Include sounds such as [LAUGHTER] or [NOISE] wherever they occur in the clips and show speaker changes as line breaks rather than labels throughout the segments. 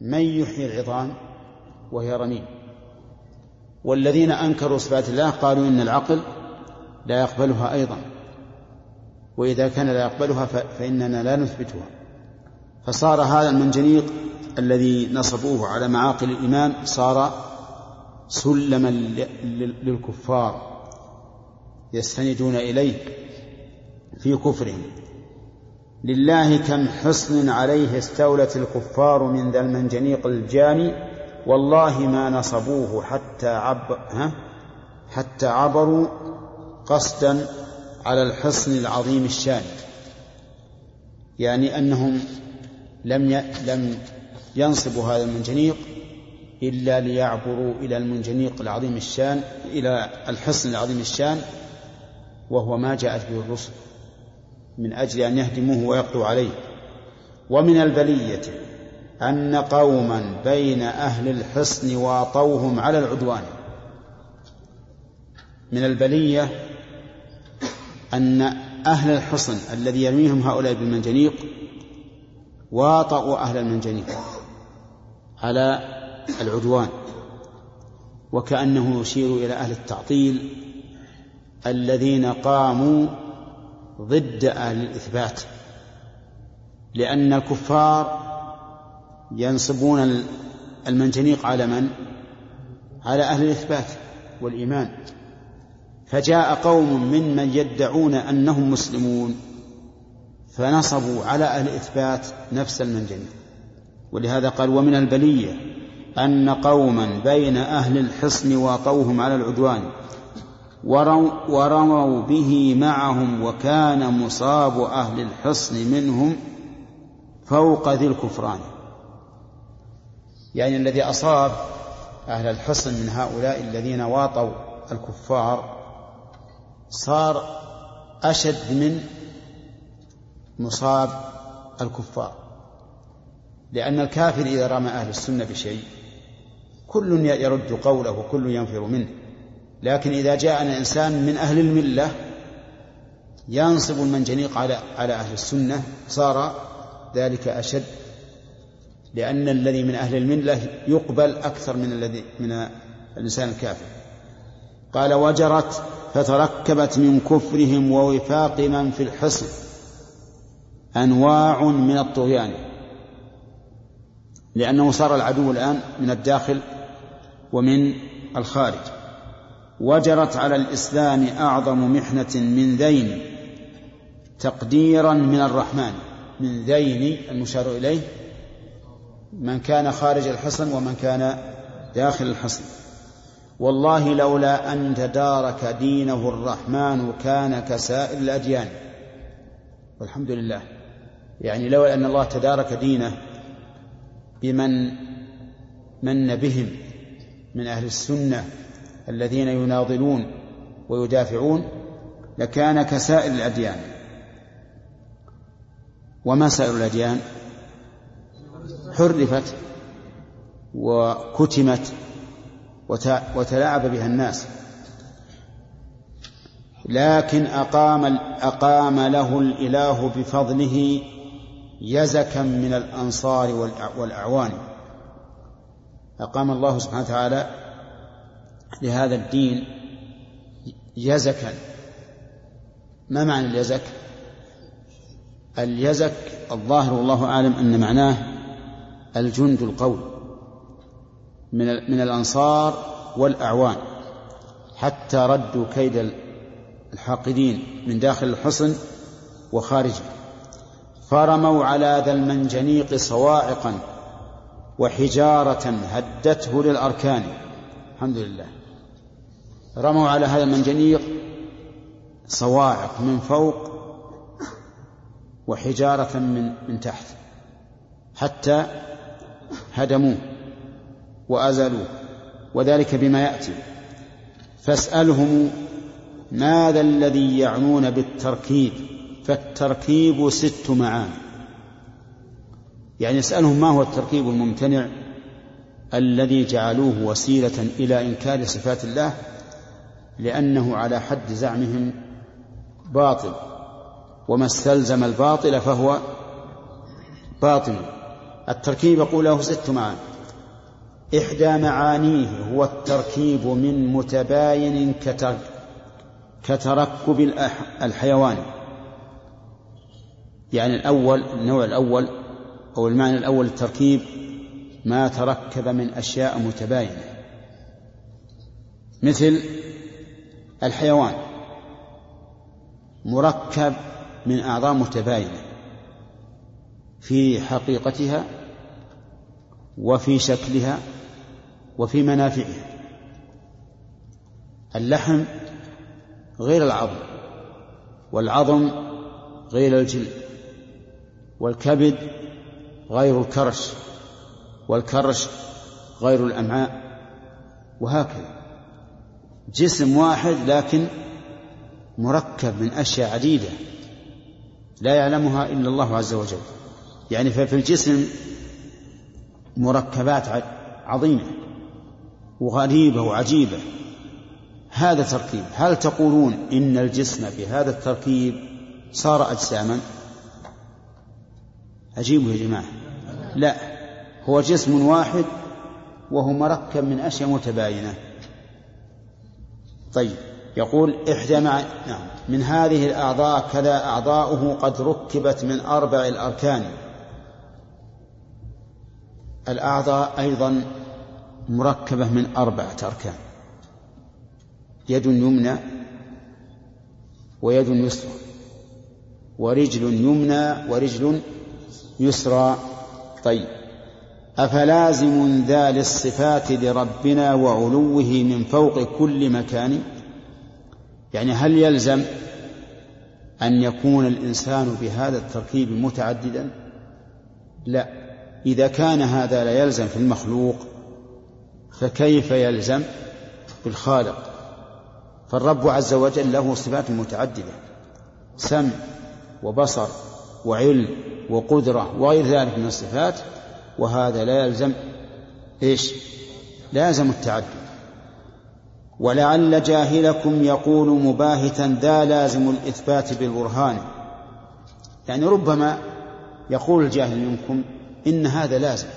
من يحيي العظام وهي رميم. والذين أنكروا صفات الله قالوا إن العقل لا يقبلها أيضا وإذا كان لا يقبلها فإننا لا نثبتها. فصار هذا المنجنيق الذي نصبوه على معاقل الإمام صار سلما للكفار يستندون إليه في كفرهم. لله كم حصن عليه استولت الكفار من ذا المنجنيق الجاني والله ما نصبوه حتى عب ها؟ حتى عبروا قصدا على الحصن العظيم الشان. يعني أنهم لم لم ينصبوا هذا المنجنيق إلا ليعبروا إلى المنجنيق العظيم الشان إلى الحصن العظيم الشان وهو ما جاءت به الرسل. من أجل أن يهدموه ويقضوا عليه. ومن البلية أن قوما بين أهل الحصن واطوهم على العدوان. من البلية أن أهل الحصن الذي يرميهم هؤلاء بالمنجنيق واطؤوا أهل المنجنيق على العدوان وكأنه يشير إلى أهل التعطيل الذين قاموا ضد أهل الإثبات لأن الكفار ينصبون المنجنيق على من؟ على أهل الإثبات والإيمان فجاء قوم ممن يدعون أنهم مسلمون فنصبوا على أهل الإثبات نفس المنجنيق ولهذا قال ومن البلية أن قوما بين أهل الحصن واطوهم على العدوان ورموا به معهم وكان مصاب أهل الحصن منهم فوق ذي الكفران. يعني الذي أصاب أهل الحصن من هؤلاء الذين واطوا الكفار صار أشد من مصاب الكفار. لأن الكافر إذا رمى أهل السنة بشيء كل يرد قوله وكل ينفر منه. لكن إذا جاءنا إنسان من أهل الملة ينصب المنجنيق على على أهل السنة صار ذلك أشد لأن الذي من أهل الملة يقبل أكثر من الذي من الإنسان الكافر. قال وجرت فتركبت من كفرهم ووفاق من في الحصن أنواع من الطغيان لأنه صار العدو الآن من الداخل ومن الخارج. وجرت على الإسلام أعظم محنة من ذين تقديرا من الرحمن من ذين المشار إليه من كان خارج الحصن ومن كان داخل الحصن. والله لولا أن تدارك دينه الرحمن كان كسائر الأديان. والحمد لله. يعني لولا أن الله تدارك دينه بمن من بهم من أهل السنة الذين يناضلون ويدافعون لكان كسائر الأديان. وما سائر الأديان؟ حرفت وكتمت وتلاعب بها الناس. لكن أقام أقام له الإله بفضله يزكا من الأنصار والأعوان. أقام الله سبحانه وتعالى لهذا الدين يزكا ما معنى اليزك؟ اليزك الظاهر والله أعلم أن معناه الجند القوي من من الأنصار والأعوان حتى ردوا كيد الحاقدين من داخل الحصن وخارجه. فرموا على ذا المنجنيق صواعقا وحجارة هدته للأركان. الحمد لله. رموا على هذا المنجنيق صواعق من فوق وحجارة من من تحت حتى هدموه وأزالوه وذلك بما يأتي. فاسألهم ماذا الذي يعنون بالتركيب؟ فالتركيب ست معاني يعني اسألهم ما هو التركيب الممتنع؟ الذي جعلوه وسيلة إلى إنكار صفات الله لأنه على حد زعمهم باطل. وما استلزم الباطل فهو باطل. التركيب يقول له ست معاني. إحدى معانيه هو التركيب من متباين كتركب الحيوان. يعني الأول النوع الأول أو المعنى الأول التركيب ما تركب من أشياء متباينة. مثل الحيوان مركب من أعضاء متباينة في حقيقتها وفي شكلها وفي منافعها. اللحم غير العظم والعظم غير الجلد والكبد غير الكرش. والكرش غير الأمعاء وهكذا. جسم واحد لكن مركب من أشياء عديدة لا يعلمها إلا الله عز وجل. يعني ففي الجسم مركبات عظيمة وغريبة وعجيبة. هذا تركيب. هل تقولون إن الجسم بهذا التركيب صار أجساما؟ عجيب يا جماعة. لا. هو جسم واحد وهو مركب من أشياء متباينة. طيب يقول إحدى مع نعم من هذه الأعضاء كذا أعضاؤه قد ركبت من أربع الأركان. الأعضاء أيضا مركبة من أربعة أركان. يد يمنى ويد يسرى. ورجل يمنى ورجل يسرى. طيب أفلازم ذا للصفات لربنا وعلوه من فوق كل مكان؟ يعني هل يلزم أن يكون الإنسان بهذا التركيب متعددا؟ لا. إذا كان هذا لا يلزم في المخلوق فكيف يلزم؟ بالخالق فالرب عز وجل له صفات متعددة. سمع وبصر وعلم وقدرة وغير ذلك من الصفات وهذا لا يلزم إيش؟ لا يلزم التعدد. ولعل جاهلكم يقول مباهتا ذا لازم الإثبات بالبرهان. يعني ربما يقول الجاهل منكم إن هذا لازم.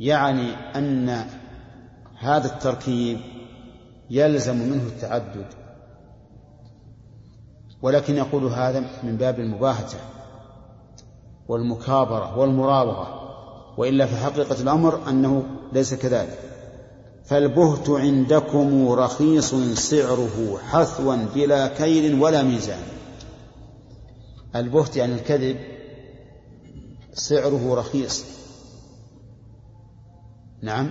يعني أن هذا التركيب يلزم منه التعدد. ولكن يقول هذا من باب المباهته والمكابرة والمراوغة. وإلا في حقيقة الأمر أنه ليس كذلك. فالبهت عندكم رخيص سعره حثوا بلا كيل ولا ميزان. البهت يعني الكذب سعره رخيص. نعم.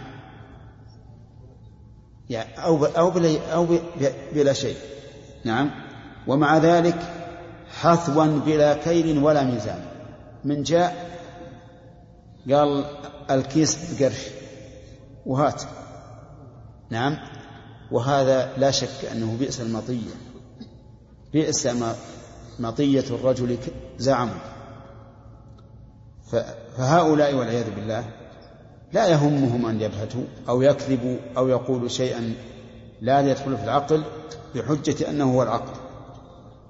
يعني أو أو بلا أو بلا شيء. نعم. ومع ذلك حثوا بلا كيل ولا ميزان. من جاء قال الكيس بقرش. وهات. نعم. وهذا لا شك أنه بئس المطية. بئس مطية الرجل زعموا فهؤلاء والعياذ بالله لا يهمهم أن يبهتوا أو يكذبوا أو يقولوا شيئا لا يدخل في العقل بحجة أنه هو العقل.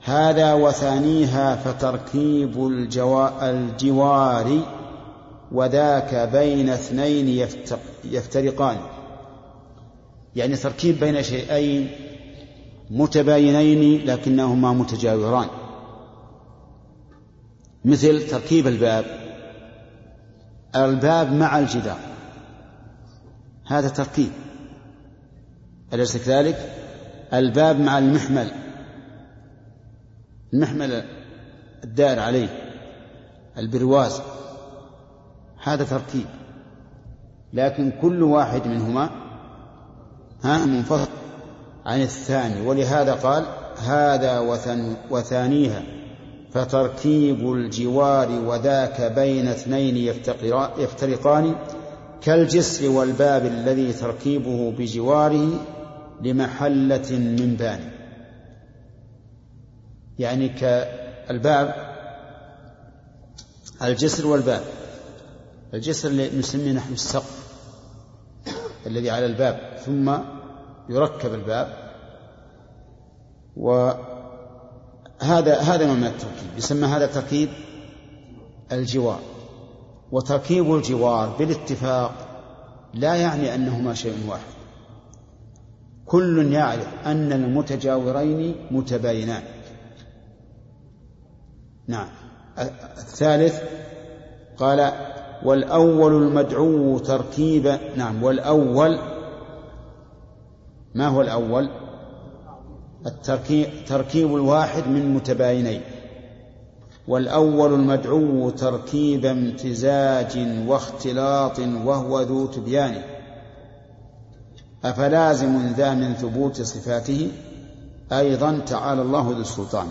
هذا وثانيها فتركيب الجوا... الجوار وذاك بين اثنين يفترقان. يعني تركيب بين شيئين متباينين لكنهما متجاوران. مثل تركيب الباب. الباب مع الجدار. هذا تركيب. أليس كذلك؟ الباب مع المحمل. المحمل الدائر عليه. البرواز. هذا تركيب لكن كل واحد منهما ها منفصل عن الثاني. ولهذا قال هذا وثن وثانيها فتركيب الجوار وذاك بين اثنين يفترقان كالجسر والباب الذي تركيبه بجواره لمحلة من بان. يعني كالباب الجسر والباب. الجسر اللي نسميه نحن السقف الذي على الباب ثم يركب الباب. وهذا هذا نوع من التركيب. يسمى هذا تركيب الجوار. وتركيب الجوار بالاتفاق لا يعني أنهما شيء واحد. كل يعرف أن المتجاورين متباينان. نعم. الثالث قال والأول المدعو تركيب نعم والأول ما هو الأول؟ التركيب تركيب الواحد من متباينين. والأول المدعو تركيب امتزاج واختلاط وهو ذو تبيان. أفلازم ذا من ثبوت صفاته؟ أيضا تعالى الله ذو السلطان.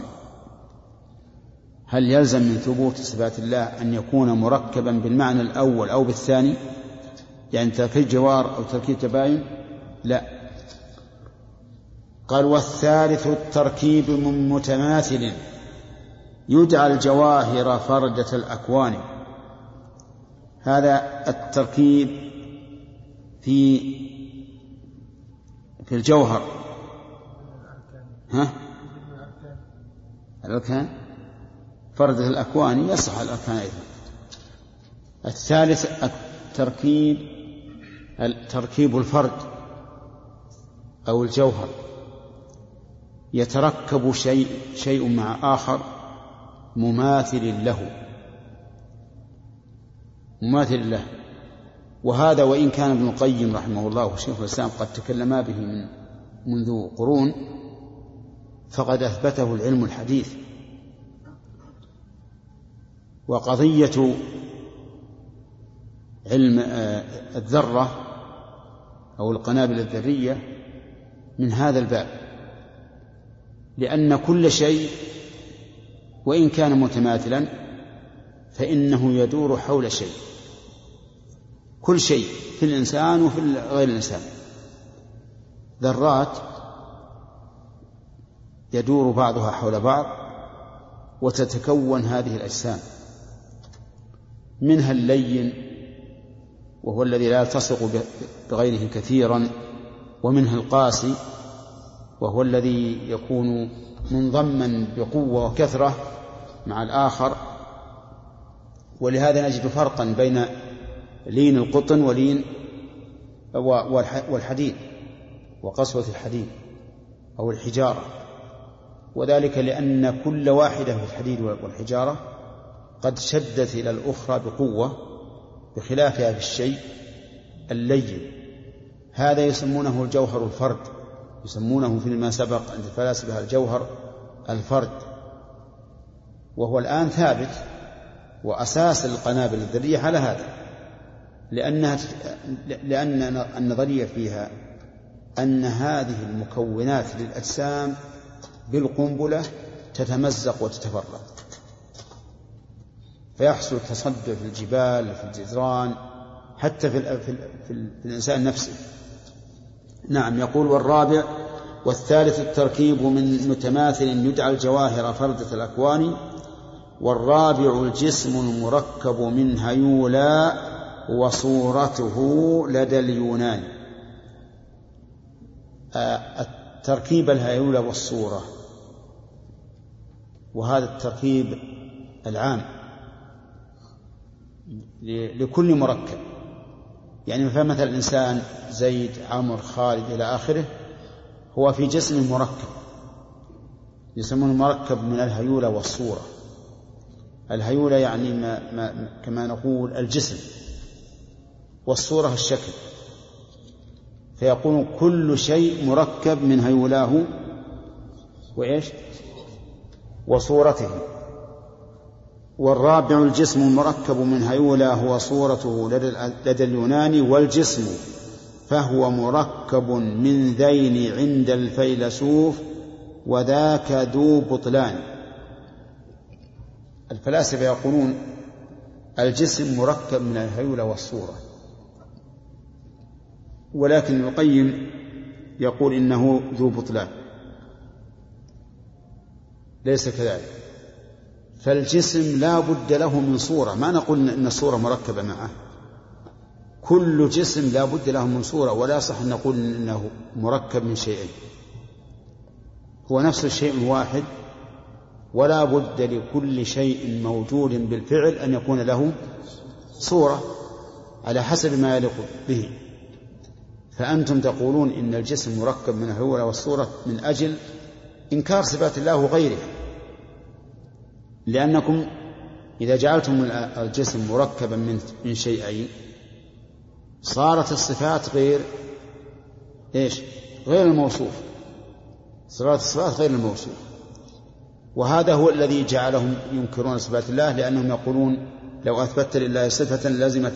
هل يلزم من ثبوت صفات الله أن يكون مركبا بالمعنى الأول أو بالثاني؟ يعني تركيب جوار أو تركيب تباين؟ لا. قال والثالث التركيب من متماثل. يجعل جواهر فردة الأكوان. هذا التركيب في في الجوهر. ها؟ الأركان. فردة الأكوان يصح الأركان أيضا. الثالث التركيب تركيب الفرد أو الجوهر. يتركب شيء شيء مع آخر مماثل له. مماثل له. وهذا وإن كان ابن القيم رحمه الله وشيخ الإسلام قد تكلما به من منذ قرون فقد أثبته العلم الحديث. وقضية علم آه، الذرة أو القنابل الذرية من هذا الباب لأن كل شيء وإن كان متماثلا فإنه يدور حول شيء كل شيء في الإنسان وفي غير الإنسان. ذرات يدور بعضها حول بعض وتتكون هذه الأجسام. منها اللين وهو الذي لا يلتصق بغيره كثيرا ومنها القاسي وهو الذي يكون منضما بقوة وكثرة مع الآخر. ولهذا نجد فرقا بين لين القطن ولين والحديد وقسوة الحديد أو الحجارة. وذلك لأن كل واحدة في الحديد والحجارة قد شدت إلى الأخرى بقوة بخلافها في الشيء اللين. هذا يسمونه الجوهر الفرد يسمونه فيما سبق عند الفلاسفة الجوهر الفرد. وهو الآن ثابت وأساس القنابل الذرية على هذا لأنها لأن النظرية فيها أن هذه المكونات للأجسام بالقنبلة تتمزق وتتفرق فيحصل تصدع في الجبال في الجدران حتى في, في, في, في الإنسان نفسه. نعم يقول والرابع والثالث التركيب من متماثل يدعى الجواهر فردة الأكوان والرابع الجسم المركب من هيولا وصورته لدى اليونان. آه، التركيب الهيولى والصورة. وهذا التركيب العام. لكل مركب. يعني فمثل الإنسان زيد عمر خالد إلى آخره هو في جسم مركب. يسمونه مركب من الهيولة والصورة. الهيولة يعني ما ما كما نقول الجسم. والصورة الشكل. فيقول كل شيء مركب من هيولاه وإيش؟ وصورته. والرابع الجسم المركب من هيولاه وصورته لدى اليوناني والجسم فهو مركب من ذين عند الفيلسوف وذاك ذو بطلان. الفلاسفة يقولون الجسم مركب من الهيولة والصورة. ولكن القيم يقول إنه ذو بطلان. ليس كذلك. فالجسم لا بد له من صورة. ما نقول إن الصورة مركبة معه. كل جسم لا بد له من صورة ولا صح أن نقول إنه مركب من شيئين هو نفس الشيء واحد ولا بد لكل شيء موجود بالفعل أن يكون له صورة على حسب ما يليق به. فأنتم تقولون إن الجسم مركب من الهولة والصورة من أجل إنكار صفات الله وغيرها. لأنكم إذا جعلتم الجسم مركبا من من شيئين صارت الصفات غير إيش؟ غير الموصوف. صفات الصفات غير الموصوف. وهذا هو الذي جعلهم ينكرون صفات الله لأنهم يقولون لو أثبتت لله صفة لازم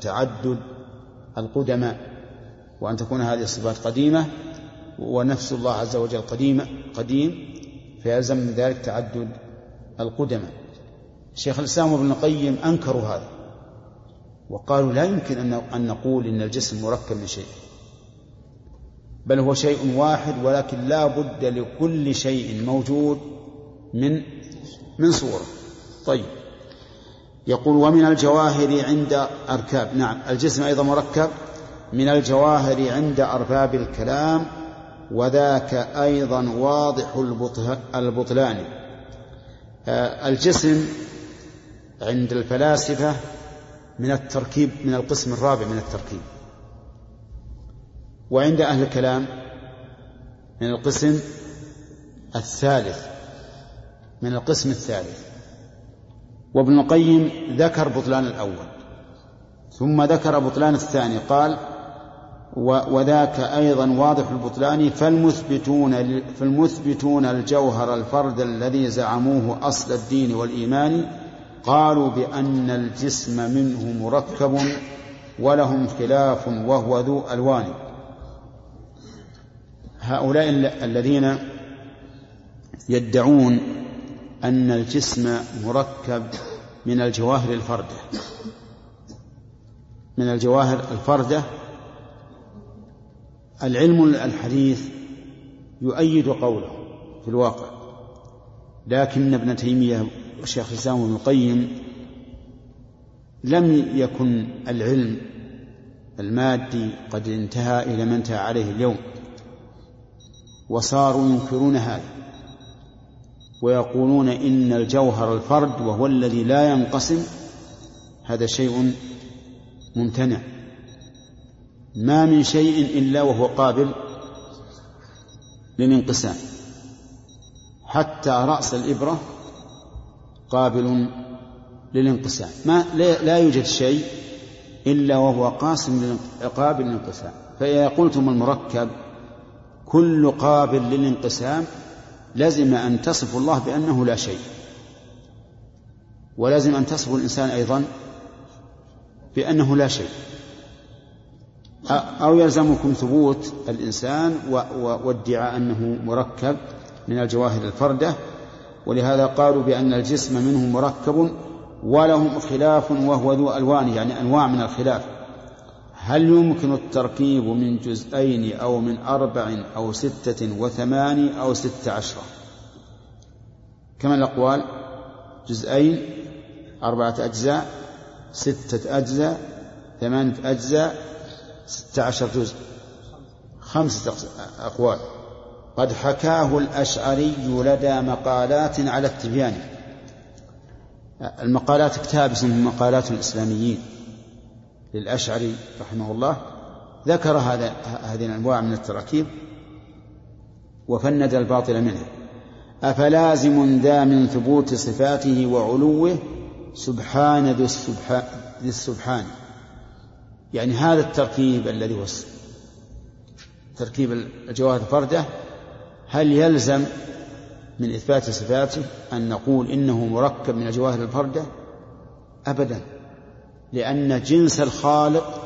تعدد القدماء. وأن تكون هذه الصفات قديمة ونفس الله عز وجل قديمة قديم فيلزم من ذلك تعدد القدماء. شيخ الإسلام ابن القيم أنكروا هذا وقالوا لا يمكن أن نقول إن الجسم مركب من شيء بل هو شيء واحد ولكن لا بد لكل شيء موجود من من صورة. طيب. يقول ومن الجواهر عند أركاب. نعم الجسم أيضا مركب. من الجواهر عند أرباب الكلام وذاك أيضا واضح البطلان. الجسم عند الفلاسفة من التركيب من القسم الرابع من التركيب. وعند أهل الكلام من القسم الثالث من القسم الثالث. وابن القيم ذكر بطلان الأول ثم ذكر بطلان الثاني قال وذاك أيضا واضح البطلان فالمثبتون فالمثبتون الجوهر الفرد الذي زعموه أصل الدين والإيمان قالوا بأن الجسم منه مركب ولهم خلاف وهو ذو ألوان. هؤلاء الذين يدعون أن الجسم مركب من الجواهر الفردة من الجواهر الفردة العلم الحديث يؤيد قوله في الواقع لكن ابن تيمية وشيخ الإسلام ابن القيم لم يكن العلم المادي قد انتهى إلى ما انتهى عليه اليوم وصاروا ينكرون هذا ويقولون إن الجوهر الفرد وهو الذي لا ينقسم هذا شيء ممتنع. ما من شيء إلا وهو قابل للانقسام. حتى رأس الإبرة قابل للانقسام. ما لا يوجد شيء إلا وهو قاسم قابل للانقسام. فإذا قلتم المركب كل قابل للانقسام لزم أن تصفوا الله بأنه لا شيء. ولازم أن تصفوا الإنسان أيضا بأنه لا شيء. أو يلزمكم ثبوت الإنسان وادعاء أنه مركب من الجواهر الفردة ولهذا قالوا بأن الجسم منه مركب ولهم خلاف وهو ذو ألوان يعني أنواع من الخلاف. هل يمكن التركيب من جزئين أو من أربع أو ستة وثمان أو ستة عشرة؟ كما الأقوال؟ جزئين أربعة أجزاء ستة أجزاء ثمانية أجزاء ستة عشر جزء خمسة أقوال. قد حكاه الأشعري لدى مقالات على التبيان. المقالات كتاب اسمه مقالات الإسلاميين. للأشعري رحمه الله. ذكر هذا هذه الأنواع من التراكيب وفند الباطل منها. أفلازم ذا من ثبوت صفاته وعلوه سبحان ذي السبحان, يعني هذا التركيب الذي هو تركيب الجواهر الفردة هل يلزم من إثبات صفاته أن نقول إنه مركب من الجواهر الفردة؟ أبدا لأن جنس الخالق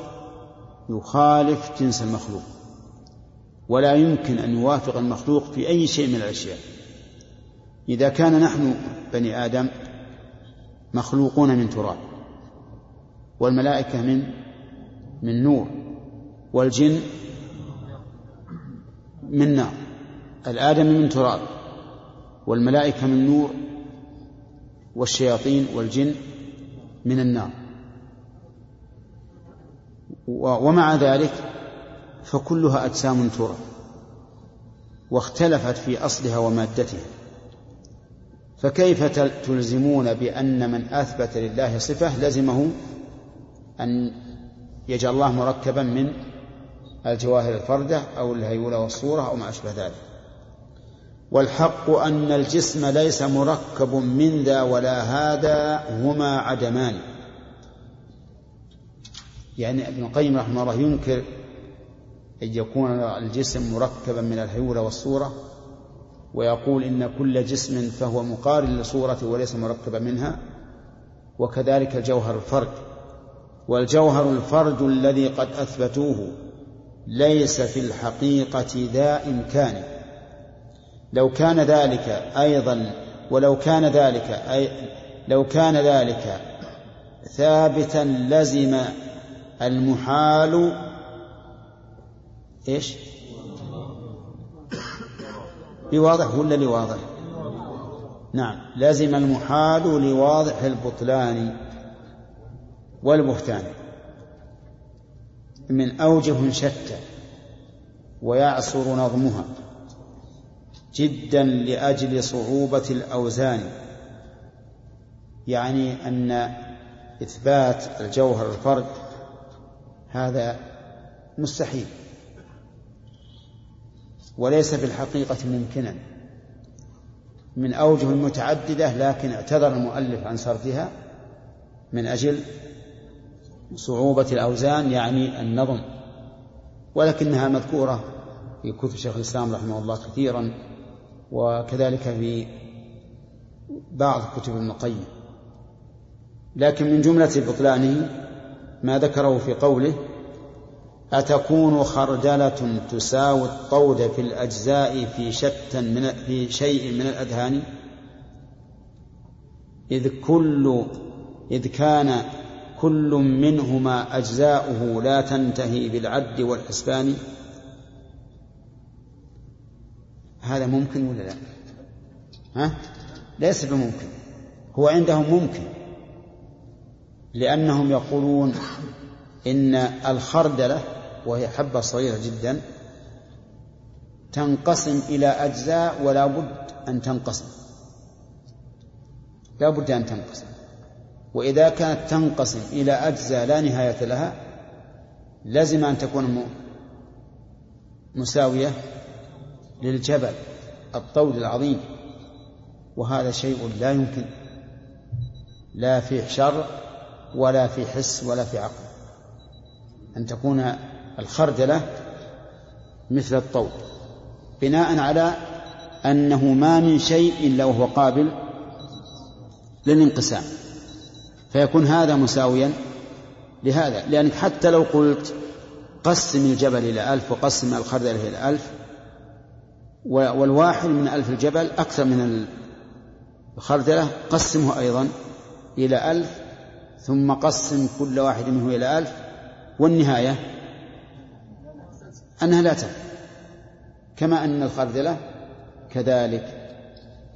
يخالف جنس المخلوق ولا يمكن أن يوافق المخلوق في أي شيء من الأشياء. إذا كان نحن بني آدم مخلوقون من تراب والملائكة من من نور والجن من نار الآدم من تراب والملائكة من نور والشياطين والجن من النار. ومع ذلك فكلها أجسام ترى واختلفت في أصلها ومادتها. فكيف تلزمون بأن من أثبت لله صفة لزمه أن يجعل الله مركبا من الجواهر الفردة أو الهيولة والصورة أو ما أشبه ذلك. والحق أن الجسم ليس مركب من ذا ولا هذا هما عدمان. يعني ابن القيم رحمه الله ينكر أن يكون الجسم مركبا من الهيولة والصورة ويقول إن كل جسم فهو مقارن لصورته وليس مركبا منها وكذلك الجوهر الفرد. والجوهر الفرد الذي قد أثبتوه ليس في الحقيقة ذا إمكان لو كان ذلك أيضا ولو كان ذلك أي لو كان ذلك ثابتا لزم المحال إيش؟ بواضح ولا لواضح؟ نعم لزم المحال لواضح البطلان والبهتان من أوجه شتى ويعصر نظمها جدا لأجل صعوبة الأوزان. يعني أن إثبات الجوهر الفرد هذا مستحيل. وليس في الحقيقة ممكنا من أوجه متعددة لكن اعتذر المؤلف عن سردها من أجل صعوبة الأوزان يعني النظم ولكنها مذكورة في كتب شيخ الإسلام رحمه الله كثيرا وكذلك في بعض كتب ابن القيم. لكن من جملة بطلانه ما ذكره في قوله أتكون خردلة تساوي الطود في الأجزاء في شتى من في شيء من الأذهان؟ إذ كل إذ كان كل منهما أجزاؤه لا تنتهي بالعد والحسبان. هذا ممكن ولا لا؟ ها؟ ليس بممكن. هو عندهم ممكن. لأنهم يقولون إن الخردلة وهي حبة صغيرة جدا تنقسم إلى أجزاء ولا بد أن تنقسم. لا بد أن تنقسم. وإذا كانت تنقسم إلى أجزاء لا نهاية لها لزم أن تكون مساوية للجبل الطود العظيم. وهذا شيء لا يمكن لا في شر ولا في حس ولا في عقل. أن تكون الخردلة مثل الطود. بناء على أنه ما من شيء إلا وهو قابل للانقسام. فيكون هذا مساويا لهذا لأنك حتى لو قلت قسم الجبل إلى ألف وقسم الخردلة إلى ألف والواحد من ألف الجبل أكثر من الخردلة قسمه أيضا إلى ألف ثم قسم كل واحد منه إلى ألف والنهاية أنها لا تنفع. كما أن الخردلة كذلك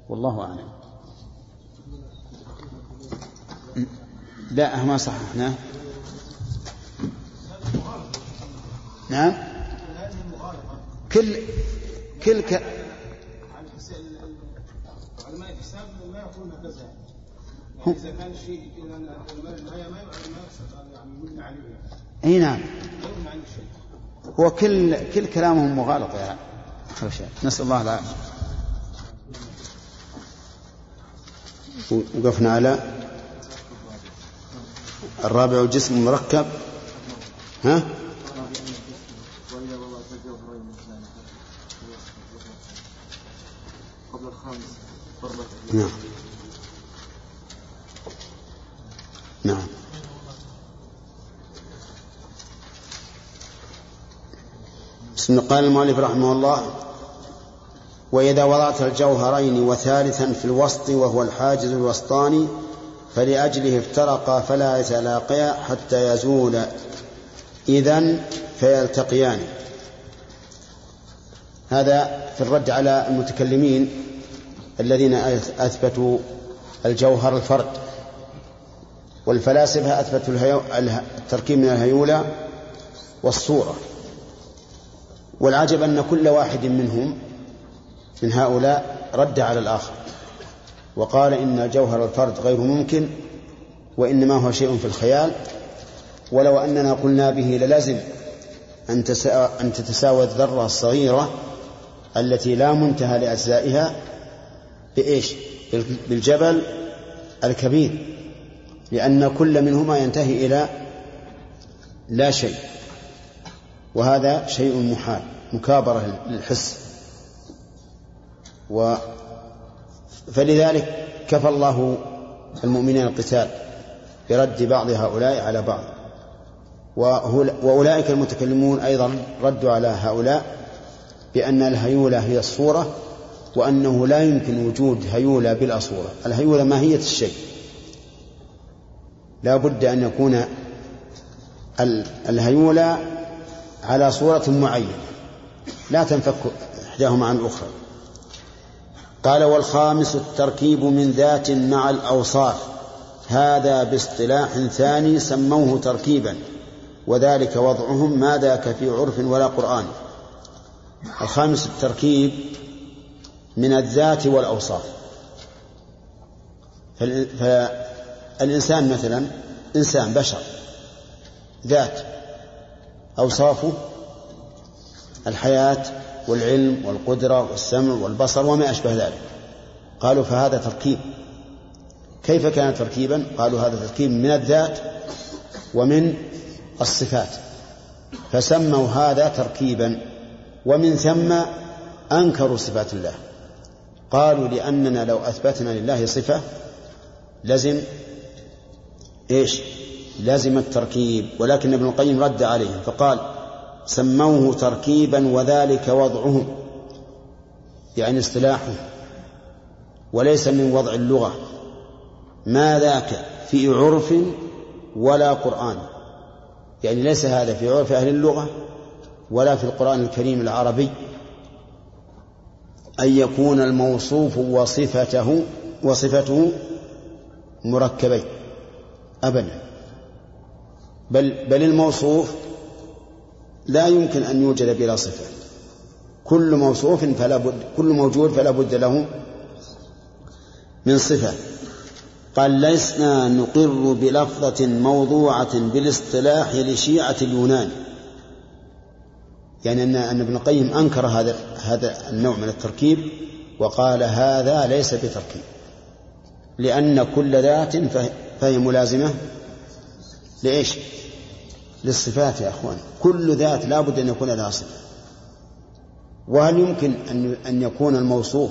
والله أعلم. لا ما صححناه نعم. كل كل ك... اذا كان شيء يعني إي نعم. هو كل كل كلامهم مغالط يا شيخ. نسأل الله العافية. وقفنا على الرابع جسم مركب. ها؟ نعم. نعم. بسم قال المؤلف رحمه الله وإذا وضعت الجوهرين وثالثا في الوسط وهو الحاجز الوسطاني فلأجله افترقا فلا يتلاقيا حتى يزول. إذا فيلتقيان. هذا في الرد على المتكلمين الذين أثبتوا الجوهر الفرد. والفلاسفة أثبتوا التركيب من الهيولة والصورة. والعجب أن كل واحد منهم من هؤلاء رد على الآخر. وقال إن جوهر الفرد غير ممكن وإنما هو شيء في الخيال ولو أننا قلنا به للزم أن أن تتساوى الذرة الصغيرة التي لا منتهى لأجزائها بإيش؟ بالجبل الكبير لأن كل منهما ينتهي إلى لا شيء وهذا شيء محال مكابرة للحس و فلذلك كفى الله المؤمنين القتال برد بعض هؤلاء على بعض. وأولئك المتكلمون أيضا ردوا على هؤلاء بأن الهيولة هي الصورة وأنه لا يمكن وجود هيولة بلا صورة. الهيولة ماهية الشيء. لا بد أن يكون الهيولة على صورة معينة. لا تنفك إحداهما عن الأخرى. قال والخامس التركيب من ذات مع الأوصاف. هذا باصطلاح ثاني سموه تركيبا وذلك وضعهم ما ذاك في عرف ولا قرآن. الخامس التركيب من الذات والأوصاف. فالإنسان مثلا إنسان بشر ذات أوصافه الحياة والعلم والقدرة والسمع والبصر وما أشبه ذلك. قالوا فهذا تركيب. كيف كان تركيبا؟ قالوا هذا تركيب من الذات ومن الصفات. فسموا هذا تركيبا ومن ثم أنكروا صفات الله. قالوا لأننا لو أثبتنا لله صفة لزم إيش؟ لازم التركيب. ولكن ابن القيم رد عليهم فقال سموه تركيبا وذلك وضعه يعني اصطلاحه وليس من وضع اللغة. ما ذاك؟ في عرف ولا قرآن. يعني ليس هذا في عرف أهل اللغة ولا في القرآن الكريم العربي. أن يكون الموصوف وصفته وصفته مركبين أبدا. بل بل الموصوف لا يمكن أن يوجد بلا صفة. كل موصوف فلا بد كل موجود فلا بد له من صفة. قال لسنا نقر بلفظة موضوعة بالاصطلاح لشيعة اليونان. يعني أن أن ابن القيم أنكر هذا هذا النوع من التركيب وقال هذا ليس بتركيب. لأن كل ذات فهي ملازمة. لإيش؟ للصفات يا أخوان. كل ذات لا بد أن يكون لها صفة. وهل يمكن أن أن يكون الموصوف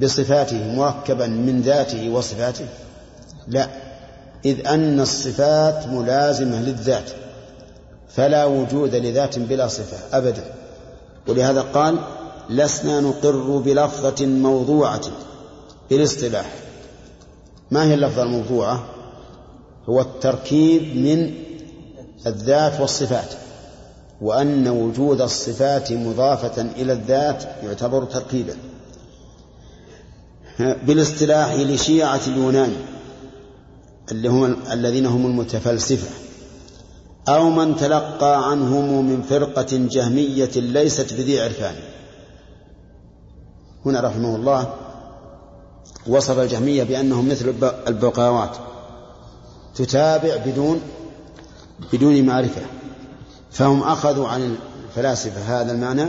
بصفاته مركبا من ذاته وصفاته؟ لا. إذ أن الصفات ملازمة للذات فلا وجود لذات بلا صفة أبدا. ولهذا قال لسنا نقر بلفظة موضوعة بالاصطلاح. ما هي اللفظة الموضوعة؟ هو التركيب من الذات والصفات وأن وجود الصفات مضافة إلى الذات يعتبر تركيبا. بالاصطلاح لشيعة اليونان اللي هم الذين هم المتفلسفة أو من تلقى عنهم من فرقة جهمية ليست بذي عرفان. هنا رحمه الله وصف الجهمية بأنهم مثل البقاوات تتابع بدون بدون معرفة. فهم أخذوا عن الفلاسفة هذا المعنى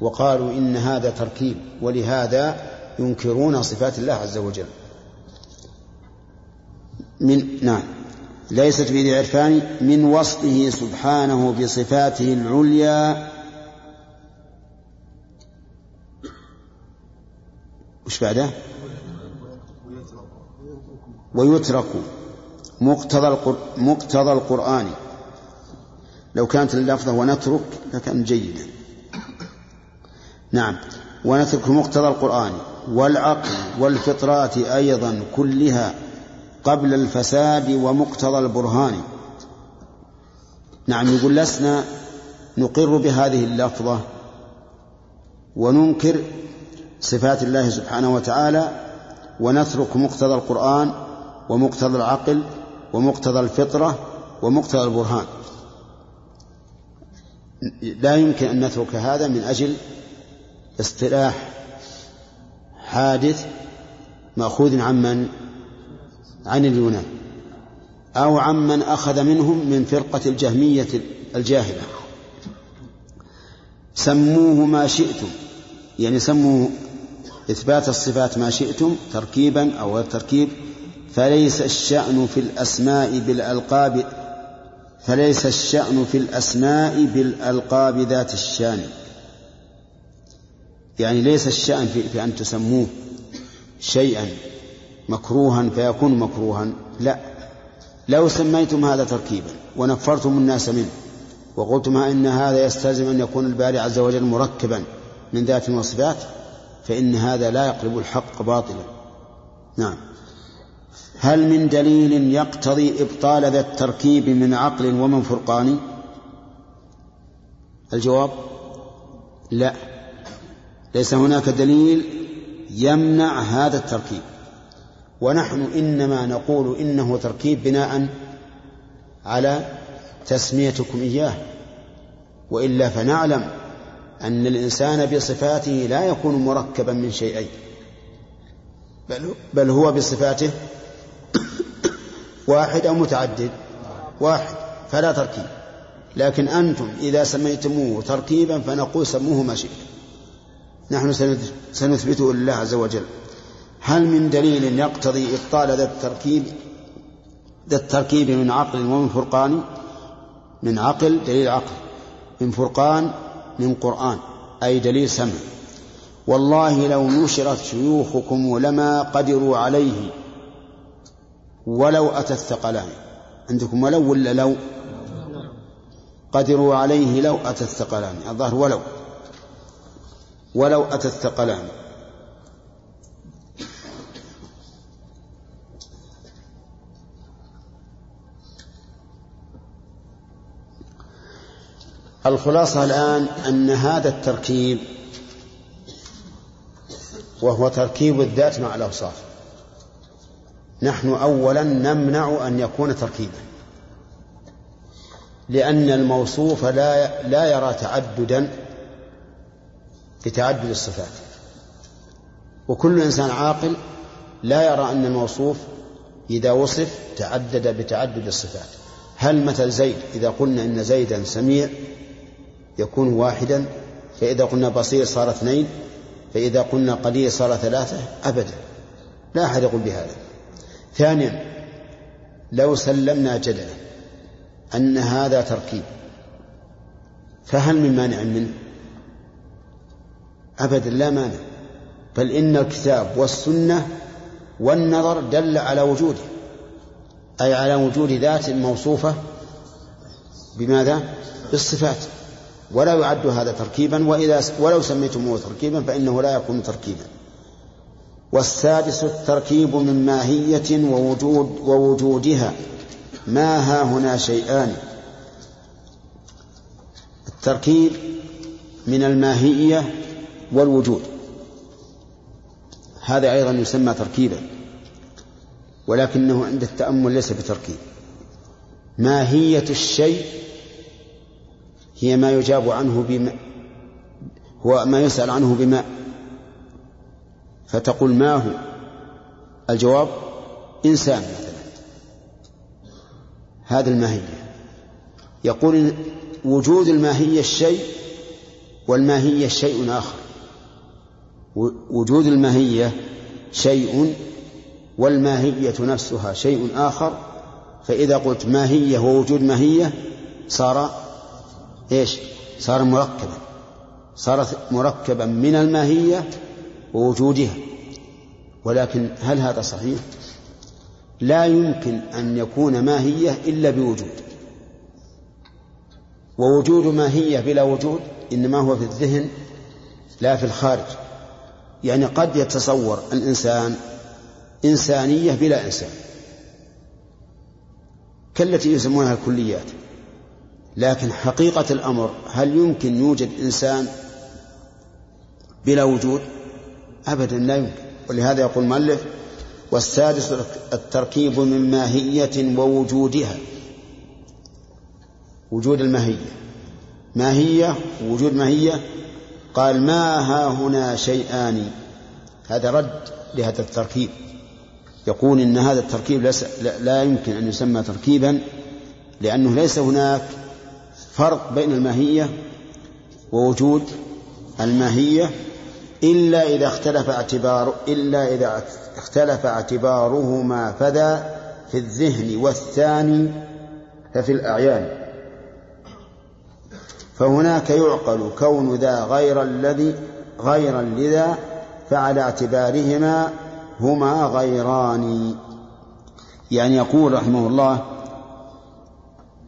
وقالوا إن هذا تركيب ولهذا ينكرون صفات الله عز وجل. من نعم. ليست في ذي عرفان من وصفه سبحانه بصفاته العليا. وش بعده؟ ويترك. مقتضى مقتضى القرآن. لو كانت اللفظة ونترك لكان جيدا. نعم. ونترك مقتضى القرآن. والعقل والفطرات أيضا كلها قبل الفساد ومقتضى البرهان. نعم يقول لسنا نقر بهذه اللفظة وننكر صفات الله سبحانه وتعالى ونترك مقتضى القرآن ومقتضى العقل ومقتضى الفطرة ومقتضى البرهان. لا يمكن أن نترك هذا من أجل اصطلاح حادث مأخوذ عن من؟ عن اليونان. أو عمن أخذ منهم من فرقة الجهمية الجاهلة. سموه ما شئتم. يعني سموا إثبات الصفات ما شئتم تركيبا أو غير تركيب. فليس الشأن في الأسماء بالألقاب فليس الشأن في الأسماء بالألقاب ذات الشأن. يعني ليس الشأن في, في أن تسموه شيئا مكروها فيكون مكروها. لا. لو سميتم هذا تركيبا ونفرتم الناس منه وقلتم إن هذا يستلزم أن يكون الباري عز وجل مركبا من ذات وصفات فإن هذا لا يقلب الحق باطلا. نعم. هل من دليل يقتضي إبطال ذا التركيب من عقل ومن فرقان؟ الجواب لا. ليس هناك دليل يمنع هذا التركيب. ونحن إنما نقول إنه تركيب بناء على تسميتكم إياه. وإلا فنعلم أن الإنسان بصفاته لا يكون مركبا من شيئين. بل, بل هو بصفاته واحد أو متعدد. واحد فلا تركيب. لكن أنتم إذا سميتموه تركيبا فنقول سموه ما شئتم نحن سنثبته لله عز وجل. هل من دليل يقتضي إبطال ذا التركيب ذا التركيب من عقل ومن فرقان؟ من عقل دليل عقل. من فرقان من قرآن. أي دليل سمع. والله لو نشرت شيوخكم لما قدروا عليه ولو أتى الثقلان. عندكم ولو ولا لو؟ قدروا عليه لو أتى الثقلان. الظاهر ولو. ولو أتى الثقلان. الخلاصة الآن أن هذا التركيب وهو تركيب الذات مع الأوصاف. نحن أولا نمنع أن يكون تركيبا. لأن الموصوف لا لا يرى تعددا بتعدد الصفات. وكل إنسان عاقل لا يرى أن الموصوف إذا وصف تعدد بتعدد الصفات. هل مثل زيد إذا قلنا إن زيدا سميع يكون واحدا فإذا قلنا بصير صار اثنين فإذا قلنا قليل صار ثلاثة أبدا. لا أحد يقول بهذا. ثانيا لو سلمنا جدلا أن هذا تركيب فهل من مانع منه أبدا لا مانع بل إن الكتاب والسنة والنظر دل على وجوده أي على وجود ذات موصوفة بماذا؟ بالصفات ولا يعد هذا تركيبا وإذا ولو سميتموه تركيبا فإنه لا يكون تركيبا والسادس التركيب من ماهية ووجود ووجودها. ما ها هنا شيئان. التركيب من الماهية والوجود. هذا أيضا يسمى تركيبا. ولكنه عند التأمل ليس بتركيب. ماهية الشيء هي ما يجاب عنه بما هو ما يسأل عنه بماء. فتقول ما هو؟ الجواب إنسان مثلا. هذه الماهية. يقول وجود الماهية الشيء والماهية شيء آخر. وجود الماهية شيء والماهية نفسها شيء آخر. فإذا قلت ماهية ووجود ماهية صار إيش؟ صار مركبا. صار مركبا من الماهية ووجودها ولكن هل هذا صحيح؟ لا يمكن أن يكون ماهية إلا بوجود. ووجود ماهية بلا وجود إنما هو في الذهن لا في الخارج. يعني قد يتصور الإنسان إنسانية بلا إنسان. كالتي يسمونها الكليات. لكن حقيقة الأمر هل يمكن يوجد إنسان بلا وجود؟ أبدا لا يمكن. ولهذا يقول المؤلف والسادس التركيب من ماهية ووجودها. وجود الماهية. ماهية وجود ماهية. قال ما ها هنا شيئان. هذا رد لهذا التركيب. يقول إن هذا التركيب لا يمكن أن يسمى تركيبا لأنه ليس هناك فرق بين الماهية ووجود الماهية. إلا إذا اختلف اعتبار إلا إذا اختلف اعتبارهما فذا في الذهن والثاني ففي الأعيان. فهناك يعقل كون ذا غير الذي غيرا لذا فعلى اعتبارهما هما غيران. يعني يقول رحمه الله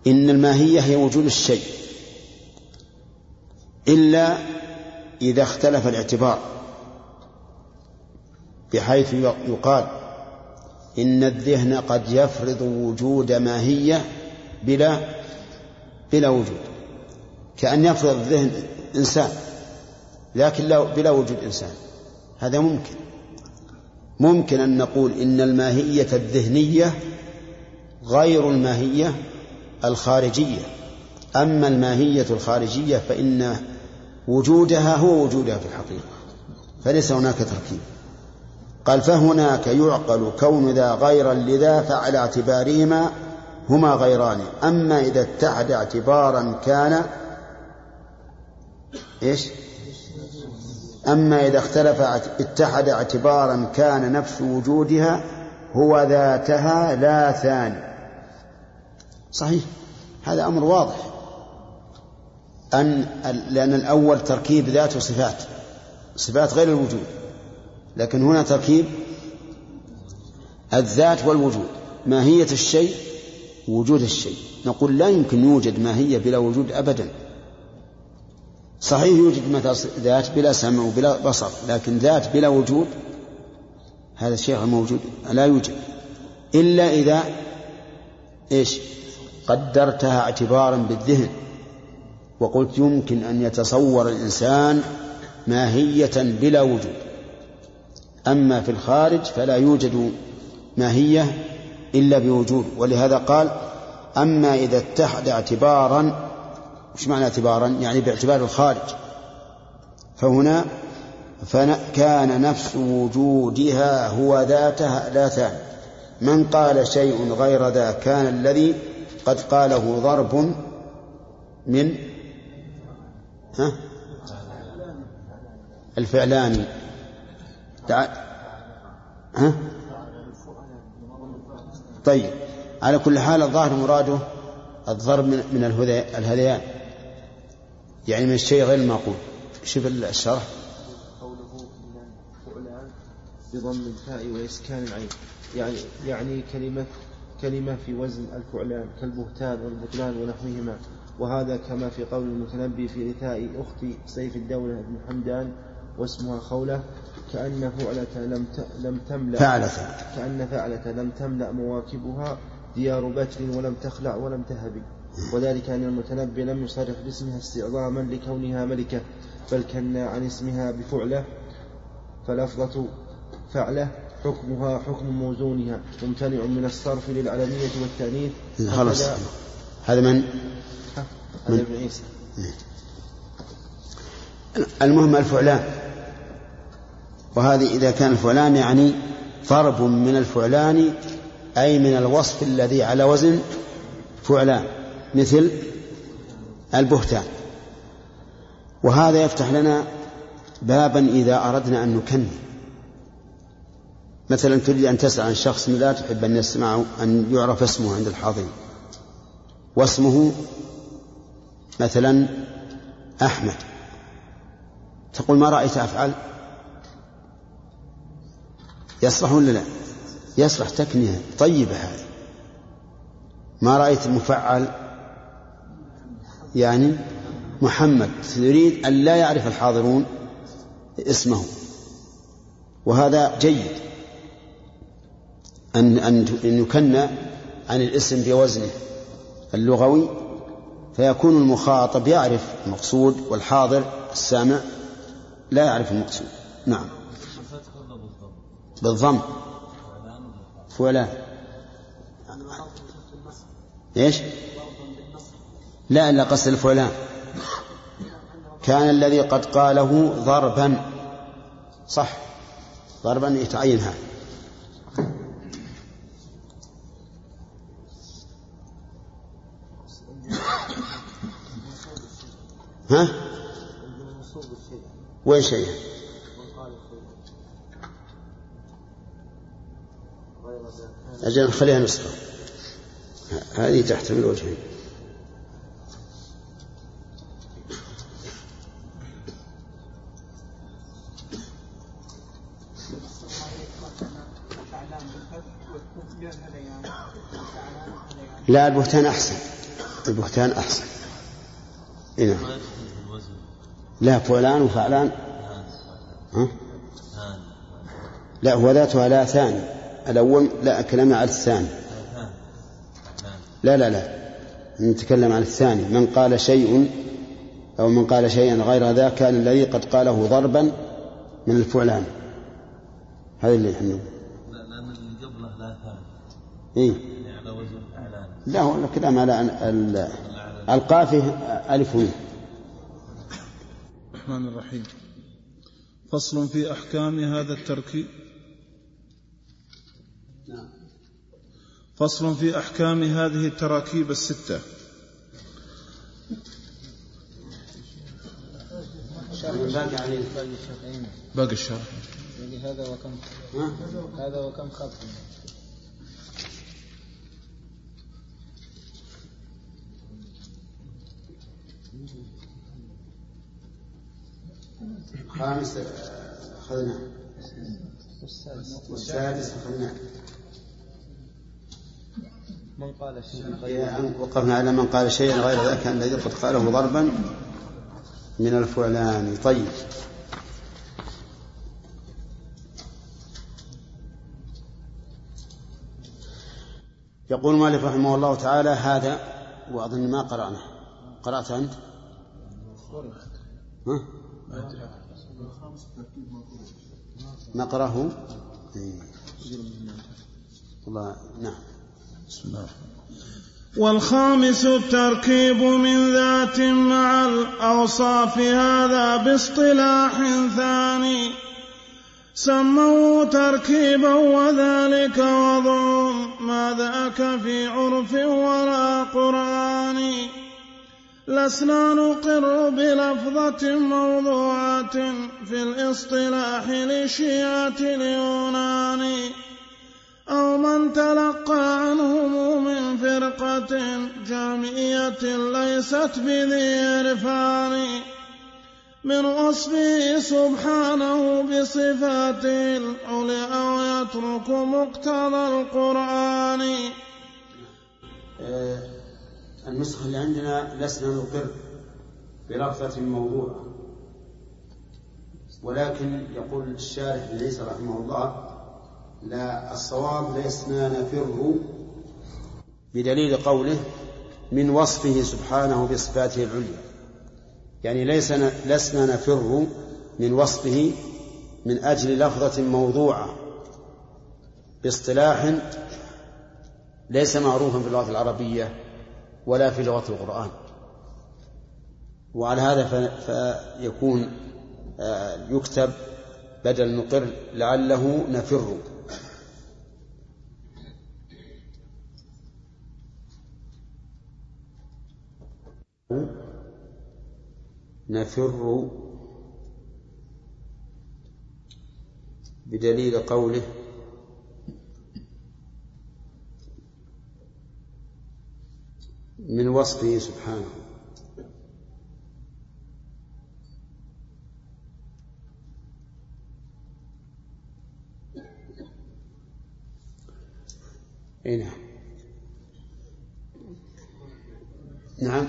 إن الماهية هي وجود الشيء إلا إذا اختلف الاعتبار بحيث يقال إن الذهن قد يفرض وجود ماهية بلا بلا وجود. كأن يفرض الذهن إنسان لكن بلا وجود إنسان. هذا ممكن. ممكن أن نقول إن الماهية الذهنية غير الماهية الخارجية. أما الماهية الخارجية فإن وجودها هو وجودها في الحقيقة. فليس هناك تركيب. قال فهناك يعقل كون ذا غيرا لذا فعلى اعتبارهما هما غيران. أما إذا اتحد اعتبارا كان إيش؟ أما إذا اختلف اتحد اعتبارا كان نفس وجودها هو ذاتها لا ثاني. صحيح. هذا أمر واضح. أن لأن الأول تركيب ذات وصفات صفات غير الوجود لكن هنا تركيب الذات والوجود ماهية الشيء وجود الشيء. نقول لا يمكن يوجد ماهية بلا وجود أبدا. صحيح يوجد مثلا ذات بلا سمع وبلا بصر لكن ذات بلا وجود هذا الشيء موجود لا يوجد. إلا إذا إيش؟ قدرتها اعتبارا بالذهن. وقلت يمكن أن يتصور الإنسان ماهية بلا وجود. أما في الخارج فلا يوجد ماهية إلا بوجود ولهذا قال أما إذا اتحد اعتبارا وش معنى اعتبارا؟ يعني باعتبار الخارج. فهنا فكان نفس وجودها هو ذاتها لا ثاني من قال شيء غير ذا كان الذي قد قاله ضرب من ها؟ الفعلان تعال ها؟ طيب. على كل حال الظاهر مراده الضرب من الهذيان. يعني من الشيء غير المعقول. شوف الشرح.
قوله فعلان بضم الفاء وإسكان العين. يعني يعني كلمة كلمة في وزن الفعلان. كالبهتان والبطلان ونحوهما. وهذا كما في قول المتنبي في رثاء أخت سيف الدولة بن حمدان واسمها خولة كأن فعلة لم لم تملأ
فعلة
كأن فعلة لم تملأ مواكبها ديار بتر ولم تخلع ولم تهب. وذلك أن المتنبي لم يصرح باسمها استعظاما لكونها ملكة بل كنا عن اسمها بفعلة. فلفظة فعلة حكمها حكم موزونها. ممتنع من الصرف للعلمية والتأنيث.
خلاص. هذا من؟
هذا ابن عيسى.
المهم الفعلان. وهذه إذا كان الفعلان يعني ضرب من الفعلان أي من الوصف الذي على وزن فعلان مثل البهتان. وهذا يفتح لنا بابا إذا أردنا أن نكني مثلا تريد أن تسأل عن شخص لا تحب أن يسمع أن يعرف اسمه عند الحاضرين. واسمه مثلا أحمد. تقول ما رأيت أفعل؟ يصلح ولا لا؟ يصلح تكنية طيبة هذه. ما رأيت مفعل؟ يعني محمد. تريد أن لا يعرف الحاضرون اسمه. وهذا جيد. أن أن يكنى عن الاسم بوزنه اللغوي فيكون المخاطب يعرف المقصود والحاضر السامع لا يعرف المقصود. نعم. بالضم. فلان. إيش؟ لا إلا قصد الفلان. كان الذي قد قاله ضربا. صح. ضربا يتعين هذا. ها؟ وين شيء؟ أجل نخليها نسخة. هذه تحتمل وجهين لا البهتان أحسن. البهتان أحسن. إيه نعم. لا فعلان وفعلان ها؟ لا هو ذاتها لا ثاني. الأول لا كلامنا على الثاني. لا لا لا. نتكلم عن الثاني. من قال شيء أو من قال شيئا غير ذا كان الذي قد قاله ضربا من الفعلان هذا اللي إحنا
لأن اللي قبله لا ثاني.
إيه؟
يعني على وزن
لا هو الكلام على القافه ألف ونون
الرحمن الرحيم. فصل في أحكام هذا التركيب
نعم.
فصل في أحكام هذه التراكيب الستة. باقي الشرح.
يعني هذا وكم؟ هذا وكم خط؟
خامس أخذنا. والسادس أخذنا.
من قال شيئا
إيه، وقفنا على من قال شيئا غير ذاك الذي قد قاله ضربا من الفعلان طيب. يقول مالك رحمه الله تعالى هذا وأظن ما قرأنا. قرأت أنت؟ ها؟ نقرأه؟ إيه. الله نعم.
بسم الله والخامس التركيب من ذات مع الأوصاف هذا باصطلاح ثاني. سموه تركيبا وذلك وضع ما ذاك في عرف ولا قرآن. لسنا نقر بلفظة موضوعة في الاصطلاح لشيعة اليونان أو من تلقى عنهم من فرقة جامعية ليست بذي عرفان من وصفه سبحانه بصفاته العليا ويترك مقتضى القرآن.
آه، النسخة اللي عندنا لسنا نقر بلفظة موضوعة. ولكن يقول الشارح عيسى رحمه الله لا الصواب لسنا نفر بدليل قوله من وصفه سبحانه بصفاته العليا. يعني ليس لسنا نفر من وصفه من أجل لفظة موضوعة باصطلاح ليس معروفا في اللغة العربية ولا في لغة القرآن. وعلى هذا فيكون آه، يكتب بدل نقر لعله نفر. نفر بدليل قوله من وصفه سبحانه. اي نعم. نعم.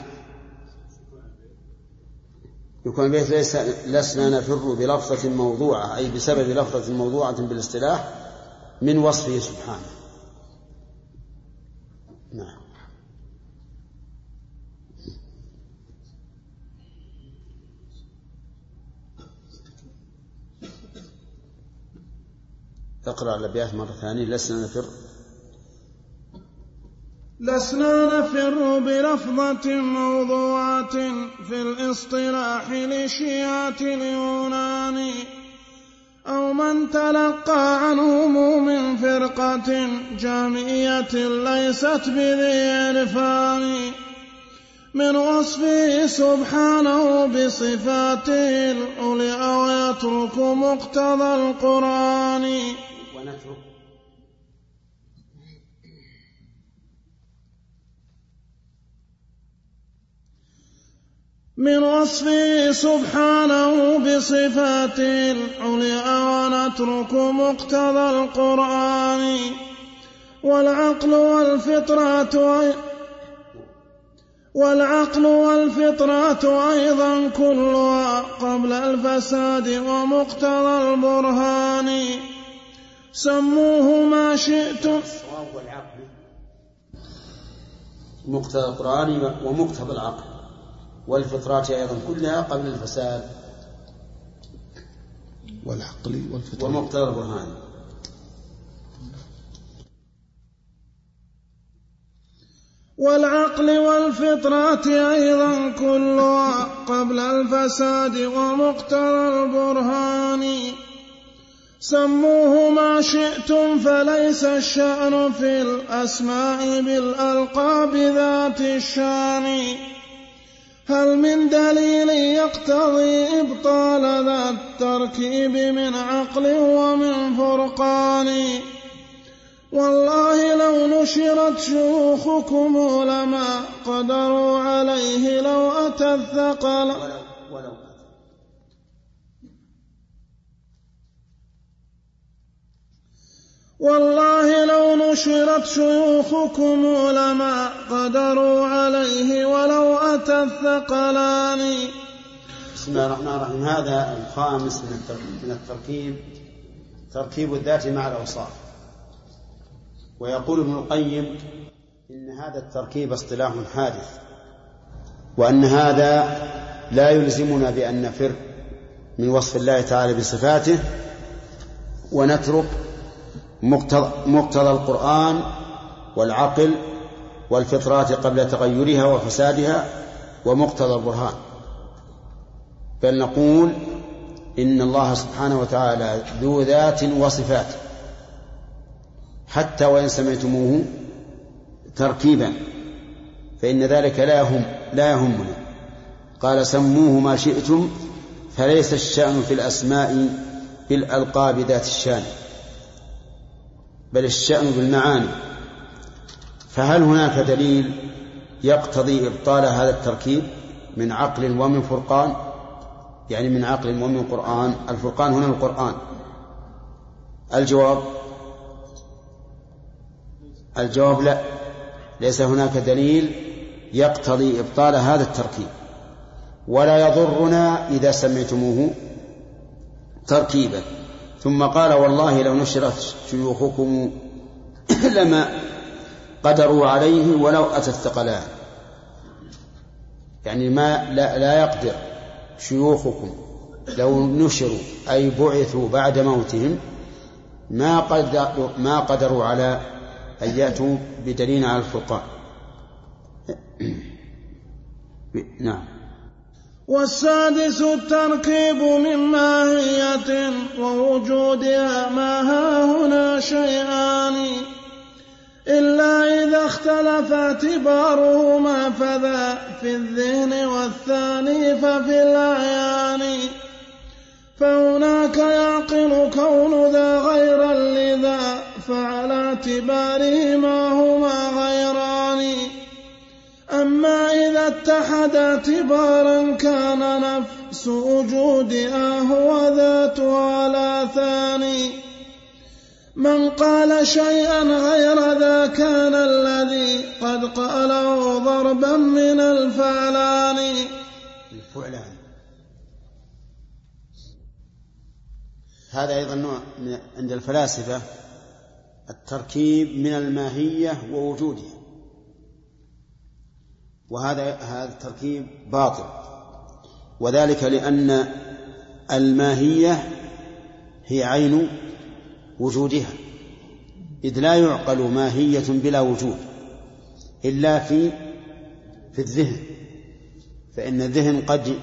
يكون البيت ليس لسنا نفر بلفظة موضوعة أي بسبب لفظة موضوعة بالاصطلاح من وصفه سبحانه نعم اقرأ الأبيات مرة ثانية. لسنا نفر.
لسنا نفر بلفظة موضوعة في الاصطلاح لشيعة اليونان أو من تلقى عنهم من فرقة جامعية ليست بذي عرفان. من وصفه سبحانه بصفاته العليا ويترك مقتضى القرآن.
ونترك.
من وصفه سبحانه بصفاته العليا ونترك مقتضى القرآن. والعقل والفطرة والعقل والفطرة أيضا كلها قبل الفساد ومقتضى البرهان. سموه ما شئتم.
مقتضى القرآن ومقتضى العقل. والفطرات أيضا كلها قبل الفساد.
والعقل والفطرة.
ومقتضى البرهان.
والعقل والفطرة أيضا كلها قبل الفساد ومقتضى البرهان. سموه ما شئتم فليس الشأن في الأسماء بالألقاب ذات الشأن. هل من دليل يقتضي إبطال ذا التركيب من عقل ومن فرقان؟ والله لو نشرت شيوخكم لما قدروا عليه لو أتى الثقل والله لو نشرت شيوخكم لما قدروا عليه ولو أتى الثقلان
بسم الله الرحمن الرحيم. هذا الخامس من التركيب. تركيب الذات مع الأوصاف. ويقول ابن القيم إن هذا التركيب اصطلاح حادث وأن هذا لا يلزمنا بأن نفر من وصف الله تعالى بصفاته ونترك مقتضى, القرآن والعقل والفطرات قبل تغيرها وفسادها ومقتضى البرهان. بل نقول إن الله سبحانه وتعالى ذو ذات وصفات. حتى وإن سمعتموه تركيبا فإن ذلك لا يهم لا يهمنا. قال سموه ما شئتم فليس الشأن في الأسماء بالألقاب ذات الشأن بل الشأن بالمعاني. فهل هناك دليل يقتضي إبطال هذا التركيب من عقل ومن فرقان يعني من عقل ومن قرآن الفرقان هنا القرآن. الجواب الجواب لا. ليس هناك دليل يقتضي إبطال هذا التركيب. ولا يضرنا إذا سمعتموه تركيبا. ثم قال والله لو نشرت شيوخكم [COUGHS] لما قدروا عليه ولو أتى الثقلان. يعني ما لا, لا يقدر شيوخكم لو نشروا أي بعثوا بعد موتهم ما قدروا, ما قدروا على أن يأتوا بدليل على الفرقان. نعم.
والسادس التركيب من ماهية ووجودها ما ها هنا شيئان. إلا إذا اختلف اعتبارهما فذا في الذهن والثاني ففي الأعيان. فهناك يعقل كون ذا غيرا لذا فعلى اعتبارهما هما غيران أما إذا اتحد اعتبارا كان نفس وجودها هو ذاتها لا ثاني. من قال شيئا غير ذا كان الذي قد قاله ضربا من الفعلان.
الفعلان. هذا أيضا نوع عند الفلاسفة. التركيب من الماهية ووجودها. وهذا هذا التركيب باطل. وذلك لأن الماهية هي عين وجودها. إذ لا يعقل ماهية بلا وجود إلا في في الذهن. فإن الذهن قد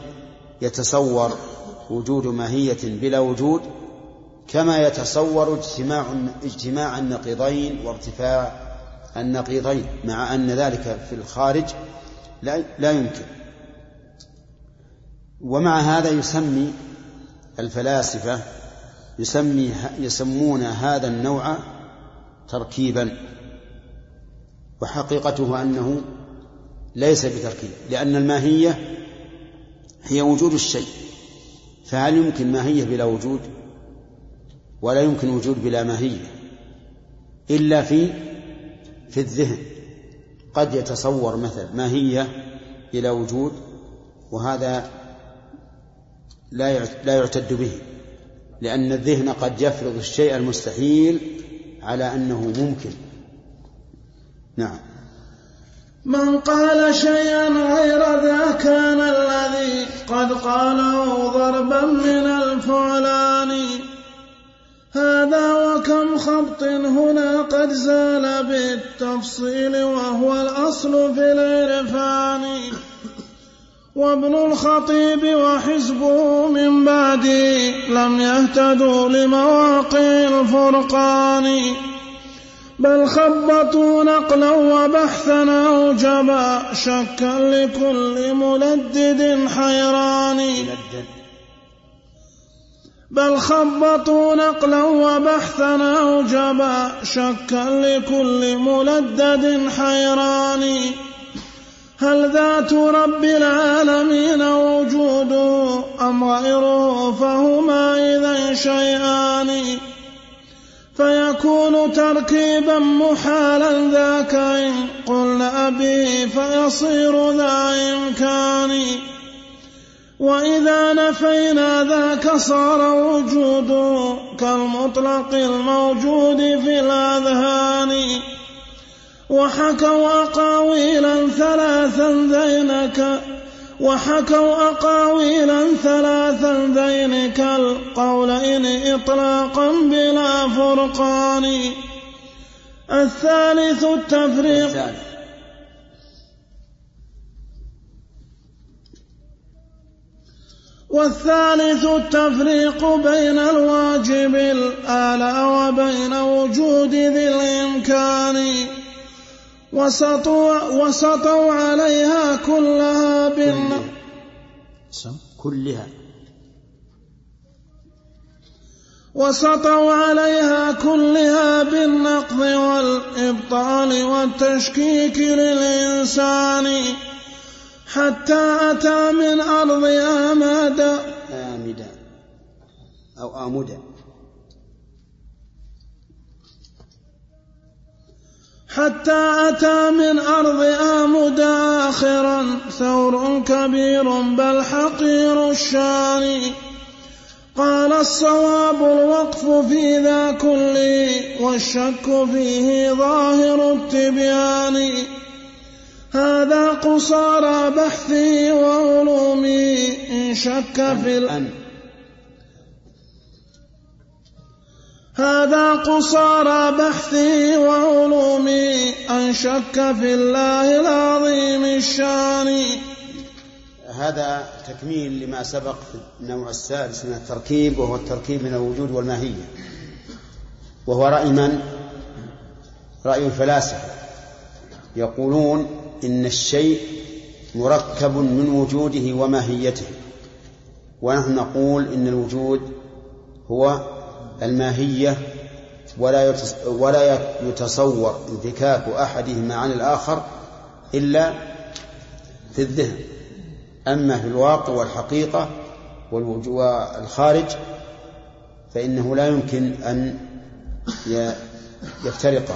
يتصور وجود ماهية بلا وجود كما يتصور اجتماع اجتماع النقيضين وارتفاع النقيضين مع أن ذلك في الخارج لا, لا يمكن. ومع هذا يسمي الفلاسفة يسمي يسمون هذا النوع تركيبا. وحقيقته أنه ليس بتركيب لأن الماهية هي وجود الشيء فهل يمكن ماهية بلا وجود؟ ولا يمكن وجود بلا ماهية إلا في في الذهن. قد يتصور مثل ماهية بلا وجود وهذا لا لا يعتد به لأن الذهن قد يفرض الشيء المستحيل على أنه ممكن. نعم.
من قال شيئا غير ذا كان الذي قد قاله ضربا من الفعلان. هذا وكم خبط هنا قد زال بالتفصيل وهو الأصل في العرفان. وابن الخطيب وحزبه من بعدي لم يهتدوا لمواقع الفرقان. بل خبطوا نقلا وبحثا أوجبا شكا لكل ملدد حيران. بل خبطوا نقلا وبحثا أوجبا شكا لكل ملدد حيران. هل ذات رب العالمين وجوده أم غيره فهما إذا شيئان؟ فيكون تركيبا محالا ذاك إن قلنا به فيصير ذا إمكان. وإذا نفينا ذاك صار وجوده كالمطلق الموجود في الأذهان. وحكوا أقاويلا ثلاثا ذينك وحكوا أقاويلا ثلاثا ذينك القولين إطلاقا بلا فرقان. الثالث التفريق. والثالث التفريق بين الواجب الآلى وبين وجود ذي الإمكان. وسطوا, وسطوا عليها كلها بال
كلها.
وسطوا عليها كلها بالنقض والإبطال والتشكيك للإنسان. حتى أتى من أرض آماد.
آمدا أو آمدا
حتى أتى من أرض آمد آخرا. ثور كبير بل حقير الشان. قال الصواب الوقف في ذا كله والشك فيه ظاهر التبيان. هذا قصارى بحثي وعلومي إن شك في الأن هذا قصارى بحثي وعلومي أن شك في الله العظيم الشان.
هذا تكميل لما سبق في النوع السادس من التركيب وهو التركيب من الوجود والماهية. وهو رأي من؟ رأي الفلاسفة. يقولون إن الشيء مركب من وجوده وماهيته. ونحن نقول إن الوجود هو الماهية ولا ولا يتصور انفكاك أحدهما عن الآخر إلا في الذهن. أما في الواقع والحقيقة والخارج فإنه لا يمكن أن يفترقا.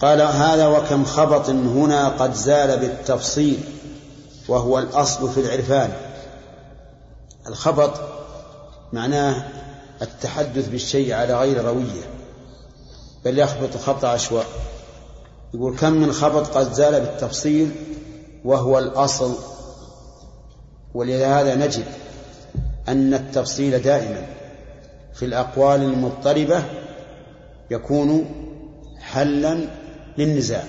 قال هذا وكم خبط هنا قد زال بالتفصيل وهو الأصل في العرفان. الخبط معناه التحدث بالشيء على غير روية بل يخبط خبط عشواء يقول كم من خبط قد زال بالتفصيل وهو الأصل ولهذا نجد أن التفصيل دائما في الأقوال المضطربة يكون حلا للنزاع.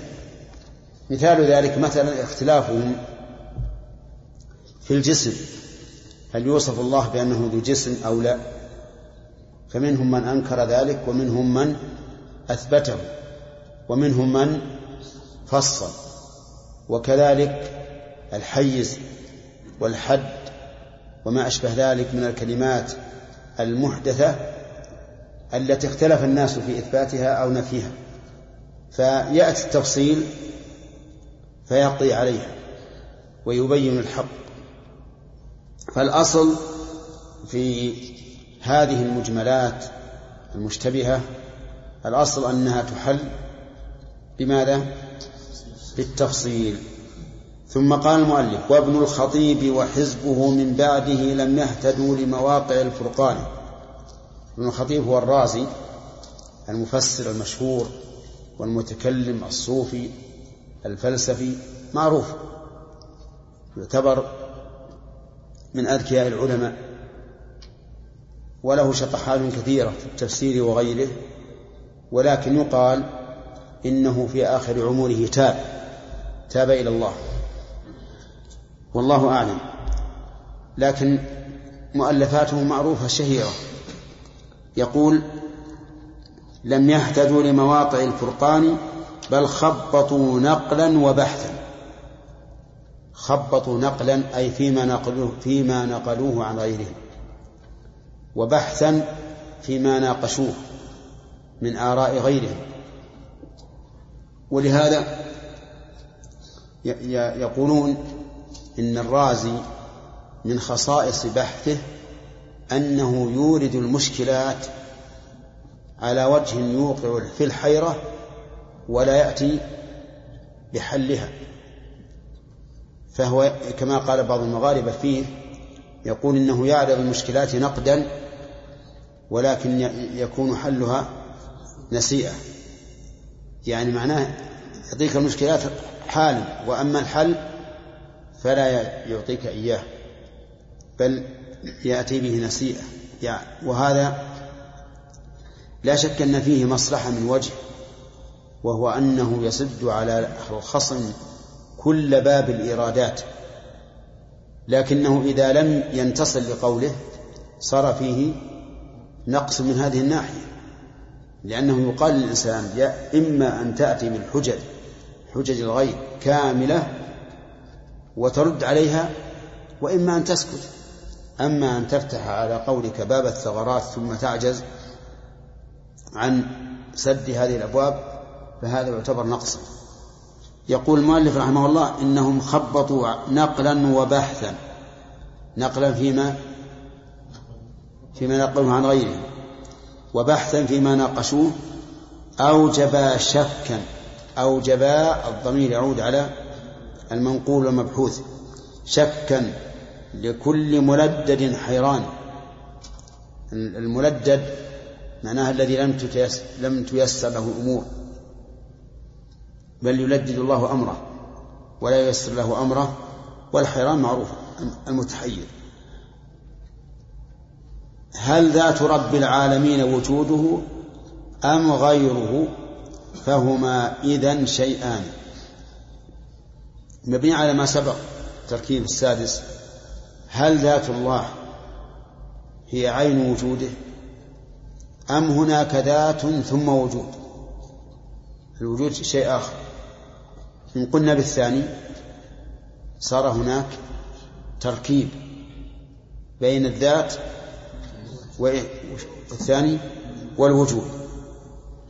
مثال ذلك مثلا اختلافهم في الجسم. هل يوصف الله بأنه ذو جسم أو لا؟ فمنهم من أنكر ذلك ومنهم من أثبته ومنهم من فصل وكذلك الحيز والحد وما أشبه ذلك من الكلمات المحدثة التي اختلف الناس في إثباتها أو نفيها. فيأتي التفصيل فيقضي عليها ويبين الحق. فالأصل في هذه المجملات المشتبهة الأصل أنها تحل بماذا؟ بالتفصيل. ثم قال المؤلف وابن الخطيب وحزبه من بعده لم يهتدوا لمواقع الفرقان. ابن الخطيب هو الرازي المفسر المشهور. والمتكلم الصوفي الفلسفي معروف يعتبر من أذكياء العلماء وله شطحات كثيرة في التفسير وغيره ولكن يقال إنه في آخر عمره تاب تاب إلى الله والله أعلم. لكن مؤلفاته معروفة شهيرة يقول لم يهتدوا لمواقع الفرقان بل خبطوا نقلا وبحثا. خبطوا نقلا أي فيما نقلوه فيما نقلوه عن غيرهم. وبحثا فيما ناقشوه من آراء غيرهم. ولهذا يقولون إن الرازي من خصائص بحثه أنه يورد المشكلات على وجه يوقع في الحيرة ولا يأتي بحلها. فهو كما قال بعض المغاربة فيه يقول إنه يعرض المشكلات نقدا ولكن يكون حلها نسيئة. يعني معناه يعطيك المشكلات حال وأما الحل فلا يعطيك إياه بل يأتي به نسيئة. يعني وهذا لا شك أن فيه مصلحة من وجه وهو أنه يسد على الخصم كل باب الإيرادات لكنه إذا لم ينتصل لقوله صار فيه نقص من هذه الناحية لأنه يقال للإنسان يا إما أن تأتي بالحجج حجج الغير كاملة وترد عليها وإما أن تسكت أما أن تفتح على قولك باب الثغرات ثم تعجز عن سد هذه الأبواب فهذا يعتبر نقصا يقول المؤلف رحمه الله إنهم خبطوا نقلا وبحثا. نقلا فيما؟ فيما نقلوه عن غيرهم وبحثا فيما ناقشوه أوجب شكا أوجب الضمير يعود على المنقول والمبحوث. شكا لكل ملدد حيران. الملدد معناها الذي لم لم تيسر له الأمور. بل يلدد الله أمره ولا ييسر له أمره والحيران معروف المتحير. هل ذات رب العالمين وجوده أم غيره؟ فهما إذا شيئان. مبني على ما سبق التركيب السادس. هل ذات الله هي عين وجوده؟ أم هناك ذات ثم وجود؟ الوجود شيء آخر. إن قلنا بالثاني صار هناك تركيب بين الذات والثاني والوجود.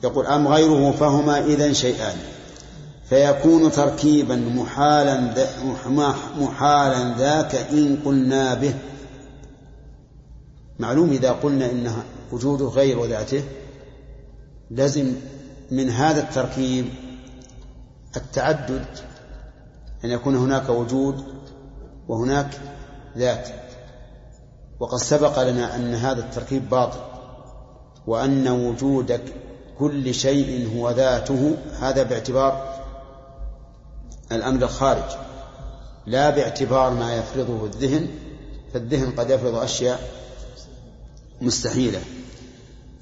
يقول أم غيره فهما إذن شيئان. فيكون تركيبا محالا محالا ذاك إن قلنا به معلوم إذا قلنا إن وجوده غير ذاته لزم من هذا التركيب التعدد أن يكون هناك وجود وهناك ذات. وقد سبق لنا أن هذا التركيب باطل وأن وجود كل شيء هو ذاته هذا باعتبار الأمر الخارج. لا باعتبار ما يفرضه الذهن فالذهن قد يفرض أشياء مستحيلة.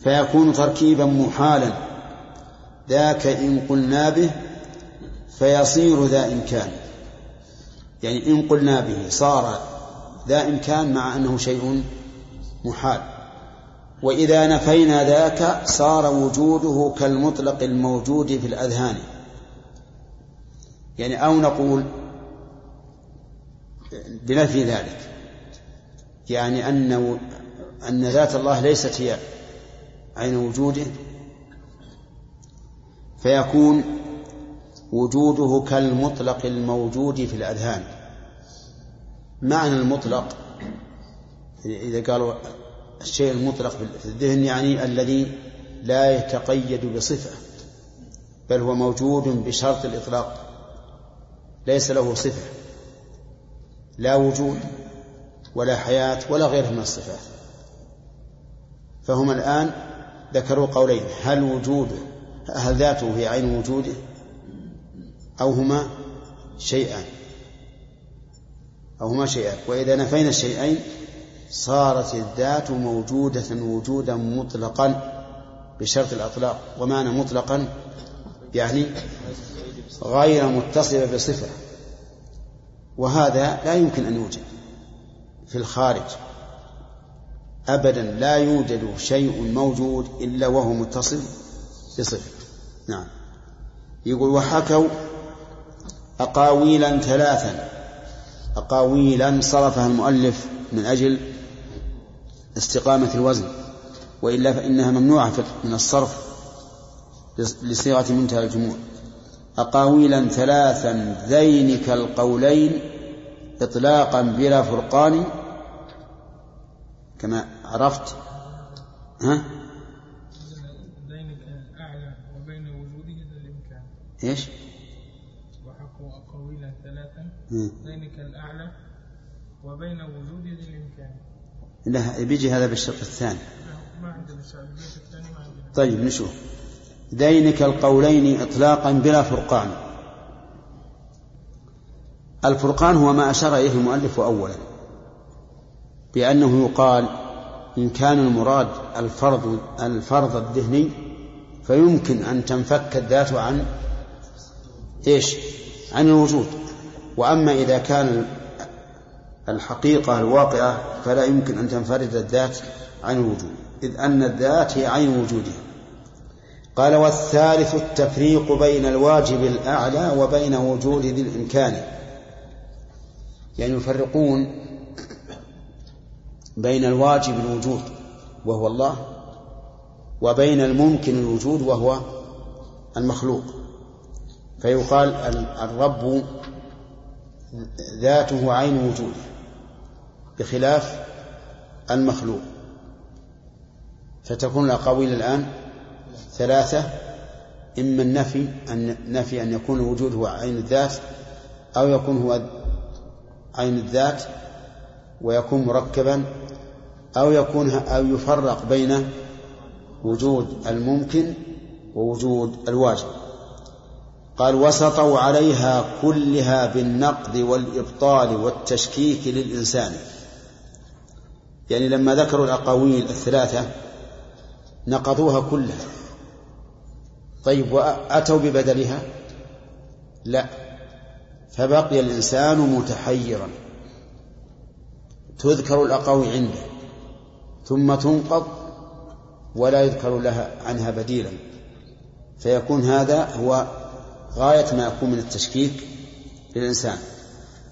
فيكون تركيبا محالا. ذاك إن قلنا به فيصير ذا إمكان. يعني إن قلنا به صار ذا إمكان مع أنه شيء محال. وإذا نفينا ذاك صار وجوده كالمطلق الموجود في الأذهان. يعني أو نقول بنفي ذلك. يعني أن أن ذات الله ليست هي عين وجوده فيكون وجوده كالمطلق الموجود في الأذهان. معنى المطلق إذا قالوا الشيء المطلق في الذهن يعني الذي لا يتقيد بصفة بل هو موجود بشرط الإطلاق ليس له صفة لا وجود ولا حياة ولا غيرها من الصفات. فهم الآن ذكروا قولين هل وجوده هل ذاته في عين وجوده أو هما شيئان؟ أو هما شيئان. وإذا نفينا الشيئين صارت الذات موجودة وجودا مطلقا بشرط الأطلاق. ومعنى مطلقا يعني غير متصلة بصفة. وهذا لا يمكن أن يوجد في الخارج. أبدا لا يوجد شيء موجود إلا وهو متصل بصفة. نعم. يقول وحكوا أقاويلا ثلاثا. أقاويلا صرفها المؤلف من أجل استقامة الوزن وإلا فإنها ممنوعة من الصرف لصيغة منتهى الجموع. أقاويلا ثلاثا ذين كالقولين إطلاقا بلا فرقان كما عرفت؟ ها؟
بين الأعلى وبين وجوده الإمكان
إيش؟
وحقوا أقاويلا ثلاثا. ذلك الأعلى وبين وجوده الإمكان
لا بيجي هذا بالشرط الثاني.
ما عندنا الثاني ما عندنا
طيب نشوف. ذينك القولين إطلاقا بلا فرقان. الفرقان هو ما أشار إليه المؤلف أولا بأنه يقال إن كان المراد الفرض الفرض الذهني فيمكن أن تنفك الذات عن إيش؟ عن الوجود. وأما إذا كان الحقيقة الواقعة فلا يمكن أن تنفرد الذات عن الوجود إذ أن الذات هي عين وجودها قال والثالث التفريق بين الواجب الأعلى وبين وجود ذي الإمكان. يعني يفرقون بين الواجب الوجود وهو الله وبين الممكن الوجود وهو المخلوق. فيقال الرب ذاته عين وجوده بخلاف المخلوق. فتكون الأقاويل الآن ثلاثة إما النفي أن نفي أن يكون الوجود هو عين الذات أو يكون هو عين الذات ويكون مركبا أو يكون أو يفرق بين وجود الممكن ووجود الواجب. قال وسطوا عليها كلها بالنقد والإبطال والتشكيك للإنسان. يعني لما ذكروا الأقاويل الثلاثة نقضوها كلها. طيب وأتوا ببدلها؟ لا. فبقي الإنسان متحيرا. تذكر الأقاويل عنده. ثم تنقض ولا يذكر لها عنها بديلا. فيكون هذا هو غاية ما يكون من التشكيك للإنسان.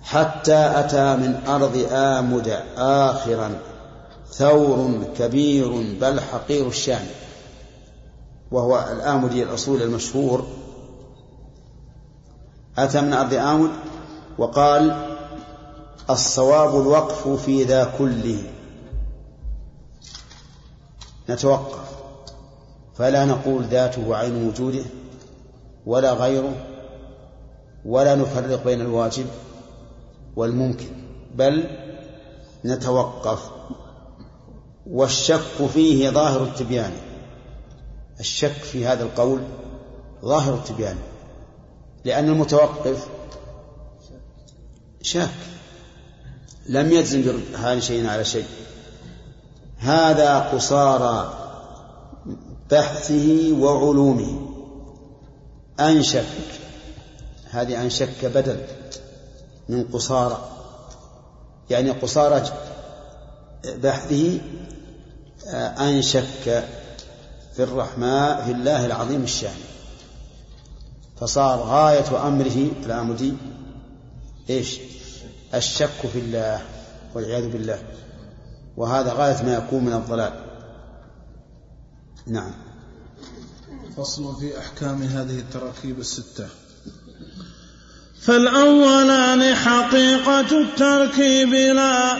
حتى أتى من أرض آمد آخرا ثور كبير بل حقير الشان. وهو الآمدي الأصول المشهور. أتى من أرض آمد وقال الصواب الوقف في ذا كله. نتوقف. فلا نقول ذاته عين وجوده ولا غيره ولا نفرق بين الواجب والممكن بل نتوقف. والشك فيه ظاهر التبيان. الشك في هذا القول ظاهر التبيان. لأن المتوقف شاك لم يجزم برهان شيء على شيء. هذا قصارى بحثه وعلومه. أنشك. هذه أنشك بدل من قصارى يعني قصارى بحثه أنشك في الرحماء في الله العظيم الشان. فصار غاية أمره الآمدي إيش؟ الشك في الله والعياذ بالله. وهذا غاية ما يكون من الضلال. نعم.
فصل في أحكام هذه التراكيب الستة.
فالأولان حقيقة التركيب لا.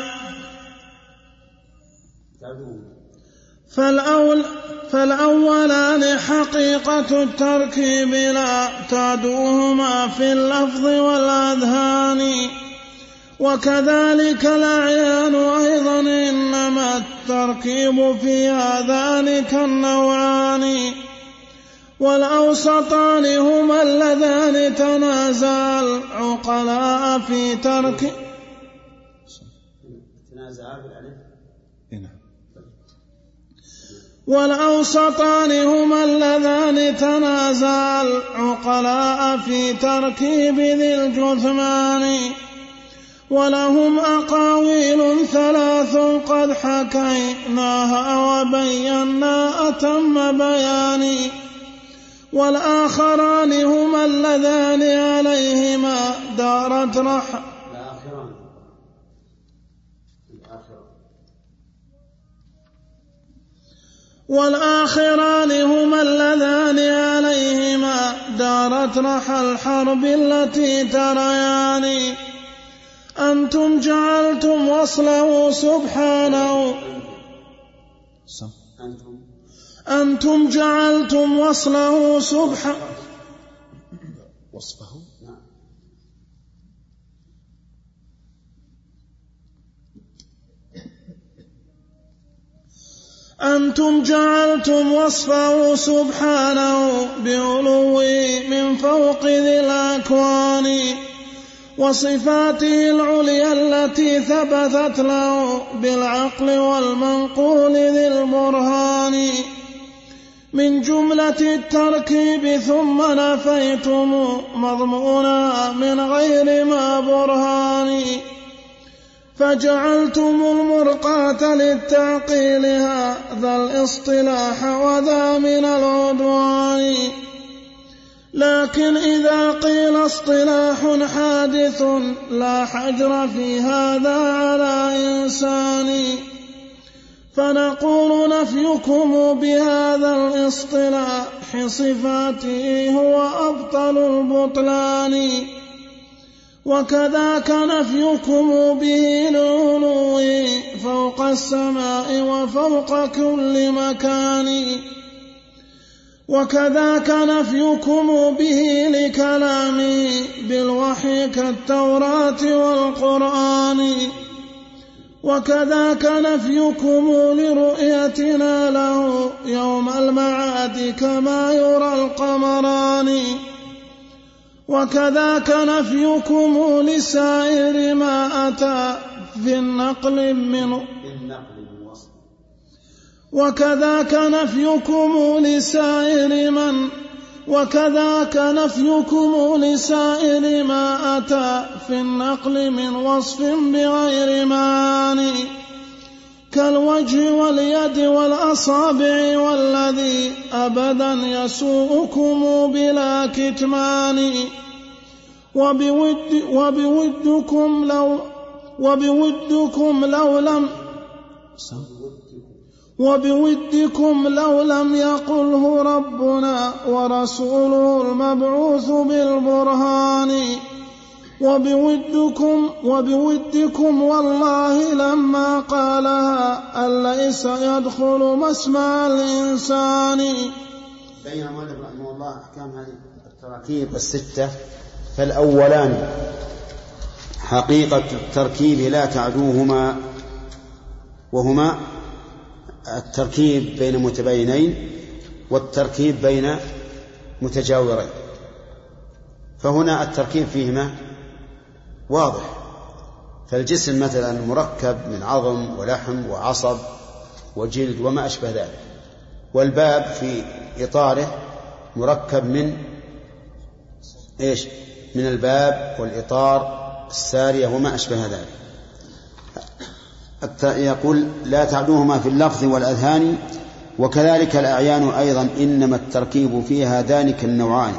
فالأول فالأولان حقيقة التركيب لا. تعدوهما في اللفظ والأذهان. وكذلك الأعيان أيضا إنما التركيب في ذلك النوعان والأوسطان هما اللذان تنازع العقلاء في ترك
بالألف؟
نعم.
والأوسطان هما اللذان تنازع العقلاء في تركيب ذي الجثمان. ولهم أقاويل ثلاث قد حكيناها وبينا أتم بياني والآخران هما اللذان عليهما دارت رح
الآخران. الآخران.
والآخران هما اللذان عليهما دارت رحى الحرب التي تريان أنتم جعلتم وصله سبحانه.
أنتم
جعلتم وصله سبحانه.
وصفه؟
أنتم جعلتم وصفه سبحانه بعلوه من فوق ذي الأكوان. وصفاته العليا التي ثبتت له بالعقل والمنقول ذي البرهان. من جملة التركيب ثم نفيتم مضمونها من غير ما برهان. فجعلتم المرقاة للتعقيل هذا الاصطلاح وذا من العدوان. لكن إذا قيل اصطلاح حادث لا حجر في هذا على إنسان. فنقول نفيكم بهذا الاصطلاح صفاته هو أبطل البطلان. وكذاك نفيكم به العلو فوق السماء وفوق كل مكان. وكذاك نفيكم به لكلامي بالوحي كالتوراة والقرآن. وكذاك نفيكم لرؤيتنا له يوم المعاد كما يرى القمران. وكذاك نفيكم لسائر ما أتى في النقل من
بالنقل من وصف
وكذاك نفيكم لسائر من وكذاك نفيكم لسائر ما أتى في النقل من وصف بغير معاني كالوجه واليد والأصابع والذي أبدا يسوءكم بلا كتمان وبود وبودكم لو وبودكم لو لم وبودكم لو لم يقله ربنا ورسوله المبعوث بالبرهان. وبودكم وبودكم والله لما قالها أن ليس يدخل مسمع الإنسان.
بين المؤلف رحمه الله أحكام هذه التراكيب الستة. فالأولان حقيقة التركيب لا تعدوهما وهما التركيب بين متباينين والتركيب بين متجاورين. فهنا التركيب فيهما واضح. فالجسم مثلا مركب من عظم ولحم وعصب وجلد وما أشبه ذلك. والباب في إطاره مركب من إيش؟ من الباب والإطار السارية وما أشبه ذلك. يقول لا تعدوهما في اللفظ والأذهان وكذلك الأعيان أيضا إنما التركيب فيها ذلك النوعان.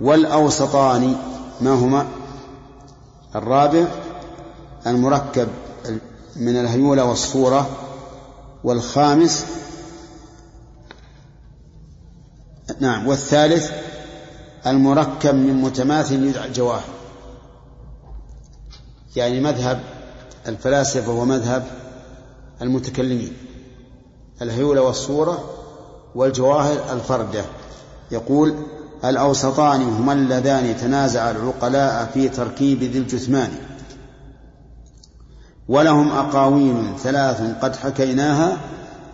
والأوسطان ما هما؟ الرابع المركب من الهيولة والصورة. والخامس نعم والثالث المركب من متماثل يدعى الجواهر. يعني مذهب الفلاسفة ومذهب المتكلمين الهيولة والصورة والجواهر الفردة. يقول الأوسطان هما اللذان تنازع العقلاء في تركيب ذي الجثمان ولهم أقاويل ثلاث قد حكيناها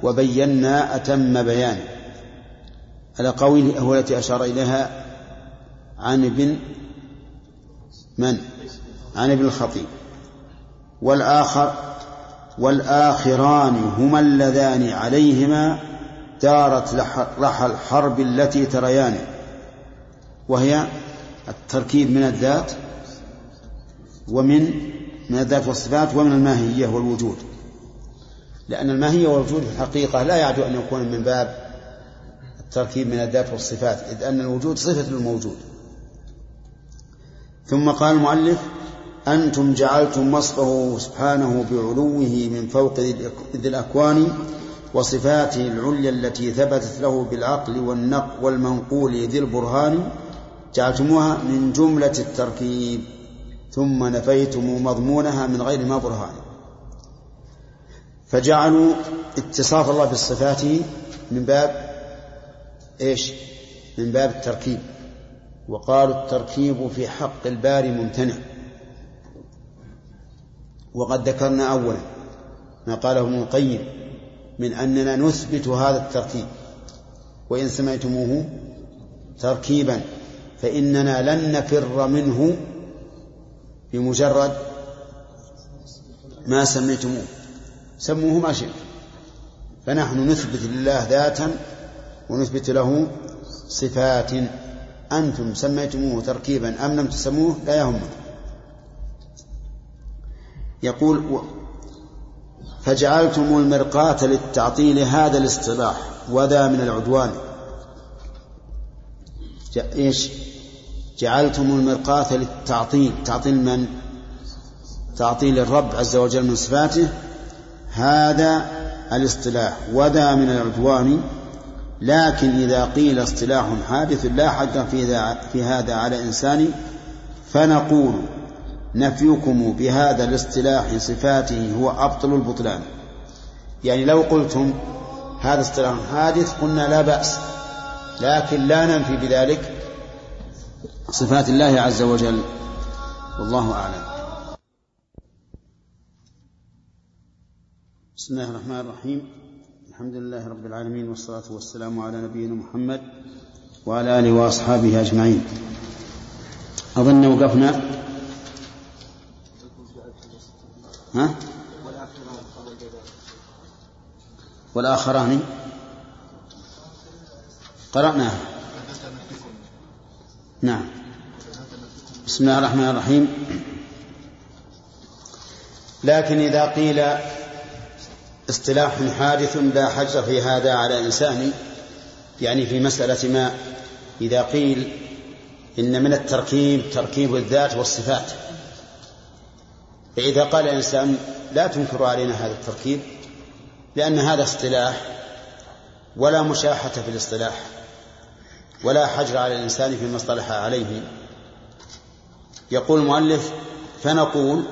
وبينا أتم بيان. الأقاويل هو التي أشار إليها عن ابن من؟ عن ابن الخطيب. والآخر والآخران هما اللذان عليهما دارت رحى الحرب التي تريان. وهي التركيب من الذات ومن من الذات والصفات ومن الماهية والوجود. لأن الماهية والوجود في الحقيقة لا يعدو أن يكون من باب التركيب من الذات والصفات إذ أن الوجود صفة للموجود. ثم قال المؤلف أنتم جعلتم وصفه سبحانه بعلوه من فوق ذي الأكوان وصفاته العليا التي ثبتت له بالعقل والنقل والمنقول ذي البرهان جعلتموها من جملة التركيب ثم نفيتم مضمونها من غير ما برهان. فجعلوا اتصاف الله بصفاته من باب إيش؟ من باب التركيب. وقالوا التركيب في حق الباري ممتنع. وقد ذكرنا أولا ما قاله ابن القيم من أننا نثبت هذا التركيب وإن سمعتموه تركيبا فإننا لن نفر منه بمجرد ما سميتموه سموه ما شئت. فنحن نثبت لله ذاتا ونثبت له صفات أنتم سميتموه تركيبا أم لم تسموه؟ لا يهمنا يقول فجعلتم المرقاة للتعطيل هذا الاصطلاح وذا من العدوان. إيش؟ جعلتم المرقاة للتعطيل. تعطيل من؟ تعطيل الرب عز وجل من صفاته. هذا الاصطلاح وذا من العدوان. لكن إذا قيل اصطلاح حادث لا حد في هذا على إنسان فنقول نفيكم بهذا الاصطلاح صفاته هو أبطل البطلان. يعني لو قلتم هذا اصطلاح حادث قلنا لا بأس لكن لا ننفي بذلك صفات الله عز وجل. والله أعلم. بسم الله الرحمن الرحيم. الحمد لله رب العالمين والصلاة والسلام على نبينا محمد وعلى آله وأصحابه أجمعين. أظن وقفنا. ها؟ والآخران. قرأناها نعم. بسم الله الرحمن الرحيم. لكن إذا قيل اصطلاح حادث لا حجر في هذا على إنسان يعني في مسألة ما إذا قيل إن من التركيب تركيب الذات والصفات. فإذا قال الإنسان لا تنكر علينا هذا التركيب لأن هذا اصطلاح ولا مشاحة في الاصطلاح ولا حجر على الإنسان فيما اصطلح عليه. يقول المؤلف فنقول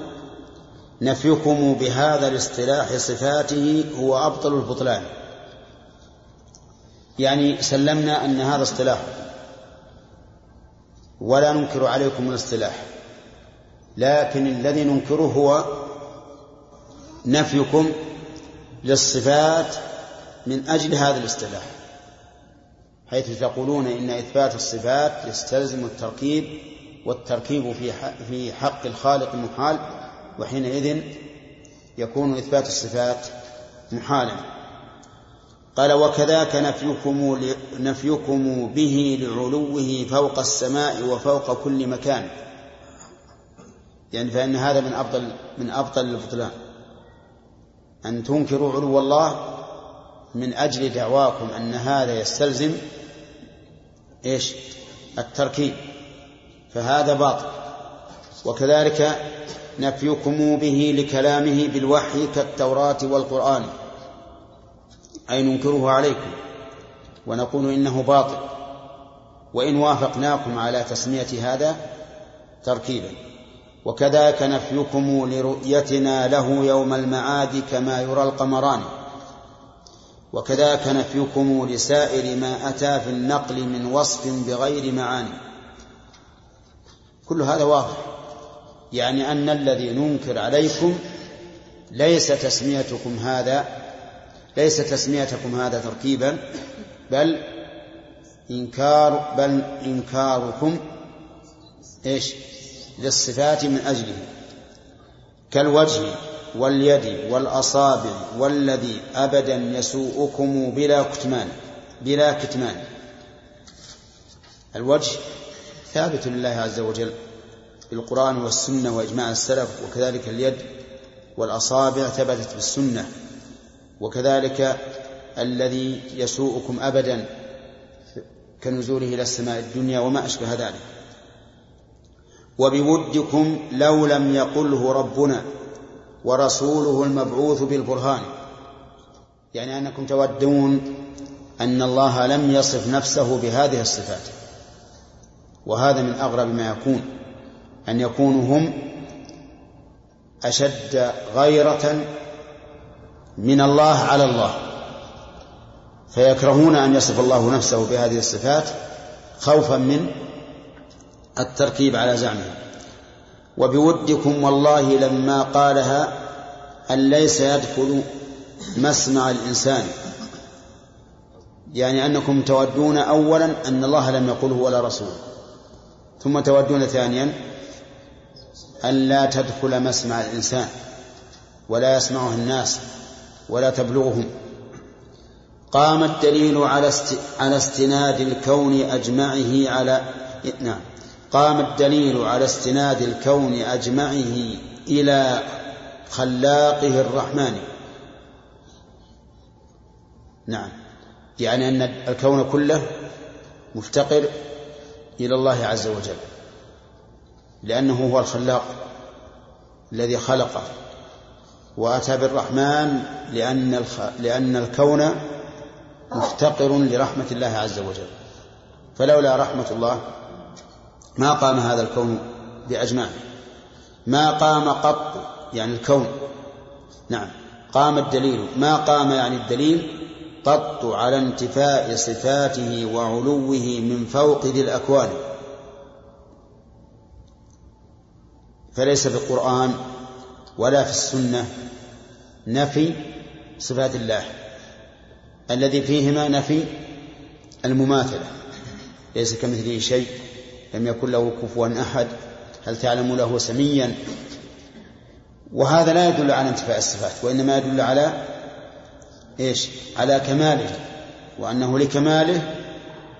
نفيكم بهذا الاصطلاح صفاته هو أبطل البطلان. يعني سلمنا أن هذا اصطلاح ولا ننكر عليكم الاصطلاح. لكن الذي ننكره هو نفيكم للصفات من أجل هذا الاصطلاح حيث تقولون إن إثبات الصفات يستلزم التركيب والتركيب في في حق الخالق محال وحينئذ يكون إثبات الصفات محالا. قال وكذاك نفيكم نفيكم به لعلوه فوق السماء وفوق كل مكان. يعني فإن هذا من أفضل من أفضل البطلان أن تنكروا علو الله من أجل دعواكم أن هذا يستلزم إيش؟ التركيب. فهذا باطل. وكذلك نفيكم به لكلامه بالوحي كالتوراة والقرآن. أي ننكره عليكم. ونقول إنه باطل. وإن وافقناكم على تسمية هذا تركيبا. وكذاك نفيكم لرؤيتنا له يوم المعاد كما يرى القمران. وكذاك نفيكم لسائر ما أتى في النقل من وصف بغير معاني. كل هذا واضح. يعني أن الذي ننكر عليكم ليس تسميتكم هذا ليس تسميتكم هذا تركيبا بل إنكار بل إنكاركم إيش؟ للصفات من أجله كالوجه واليد والأصابع والذي أبدا يسوءكم بلا كتمان بلا كتمان. الوجه ثابت لله عز وجل بالقرآن والسنة وإجماع السلف وكذلك اليد والأصابع ثبتت بالسنة وكذلك الذي يسوءكم أبدا كنزوله إلى السماء الدنيا وما أشبه ذلك. وبودكم لو لم يقله ربنا ورسوله المبعوث بالبرهان. يعني أنكم تودون أن الله لم يصف نفسه بهذه الصفات. وهذا من أغرب ما يكون أن يكونوا هم أشد غيرة من الله على الله. فيكرهون أن يصف الله نفسه بهذه الصفات خوفا من التركيب على زعمه. وبودكم والله لما قالها أن ليس يدخل مسمع الإنسان. يعني أنكم تودون أولا أن الله لم يقله ولا رسوله. ثم تودون ثانيا أن لا تدخل مسمع الإنسان. ولا يسمعه الناس ولا تبلغهم. قام الدليل على على استناد الكون أجمعه على نعم. قام الدليل على استناد الكون أجمعه إلى خلاقه الرحمن. نعم. يعني أن الكون كله مفتقر إلى الله عز وجل. لأنه هو الخلاق الذي خلقه وأتى بالرحمن لأن الخ... لأن الكون مفتقر لرحمة الله عز وجل. فلولا رحمة الله ما قام هذا الكون بأجمعه ما قام قط يعني الكون. نعم. قام الدليل. ما قام يعني الدليل؟ قط على انتفاء صفاته وعلوه من فوق ذي الأكوان. فليس في القرآن ولا في السنة نفي صفات الله. الذي فيهما نفي المماثلة. ليس كمثله شيء. لم يكن له كفوا أحد هل تعلم له سميا؟ وهذا لا يدل على انتفاء الصفات وإنما يدل على إيش؟ على كماله وأنه لكماله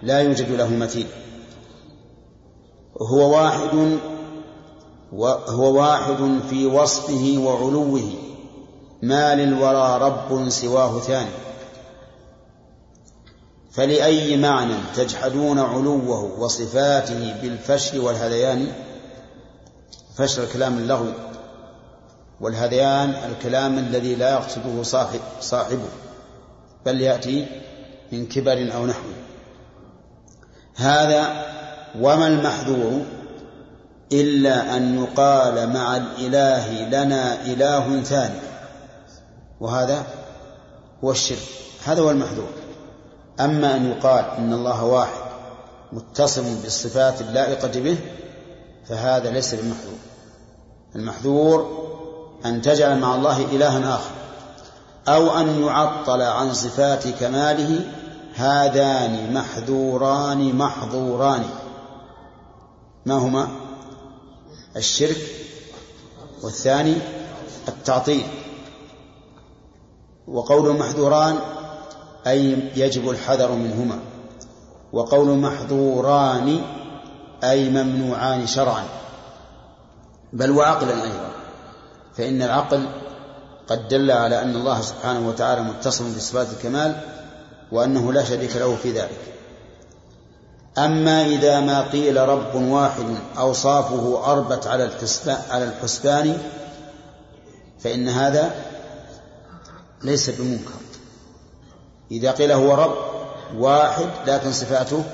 لا يوجد له مثيل. هو واحد وهو واحد في وصفه وعلوه ما للورى رب سواه ثاني. فلأي معنى تجحدون علوه وصفاته بالفشل والهذيان؟ فشل الكلام اللغو والهذيان الكلام الذي لا يقصده صاحب صاحبه بل يأتي من كبر أو نحو. هذا وما المحذور؟ إلا أن يقال مع الإله لنا إله ثاني وهذا هو الشرك هذا هو المحذور. أما أن يقال إن الله واحد متصل بالصفات اللائقة به فهذا ليس بمحذور. المحذور أن تجعل مع الله إلها آخر أو أن يعطل عن صفات كماله هذان محذوران محظوران. ما هما؟ الشرك والثاني التعطيل. وقول محذوران أي يجب الحذر منهما. وقول محظوران أي ممنوعان شرعا. بل وعقلا أيضا. فإن العقل قد دل على أن الله سبحانه وتعالى متصل بصفات الكمال وأنه لا شريك له في ذلك. أما إذا ما قيل رب واحد أوصافه أربت على على الحسبان فإن هذا ليس بمنكر. إذا قيل هو رب واحد لكن صفاته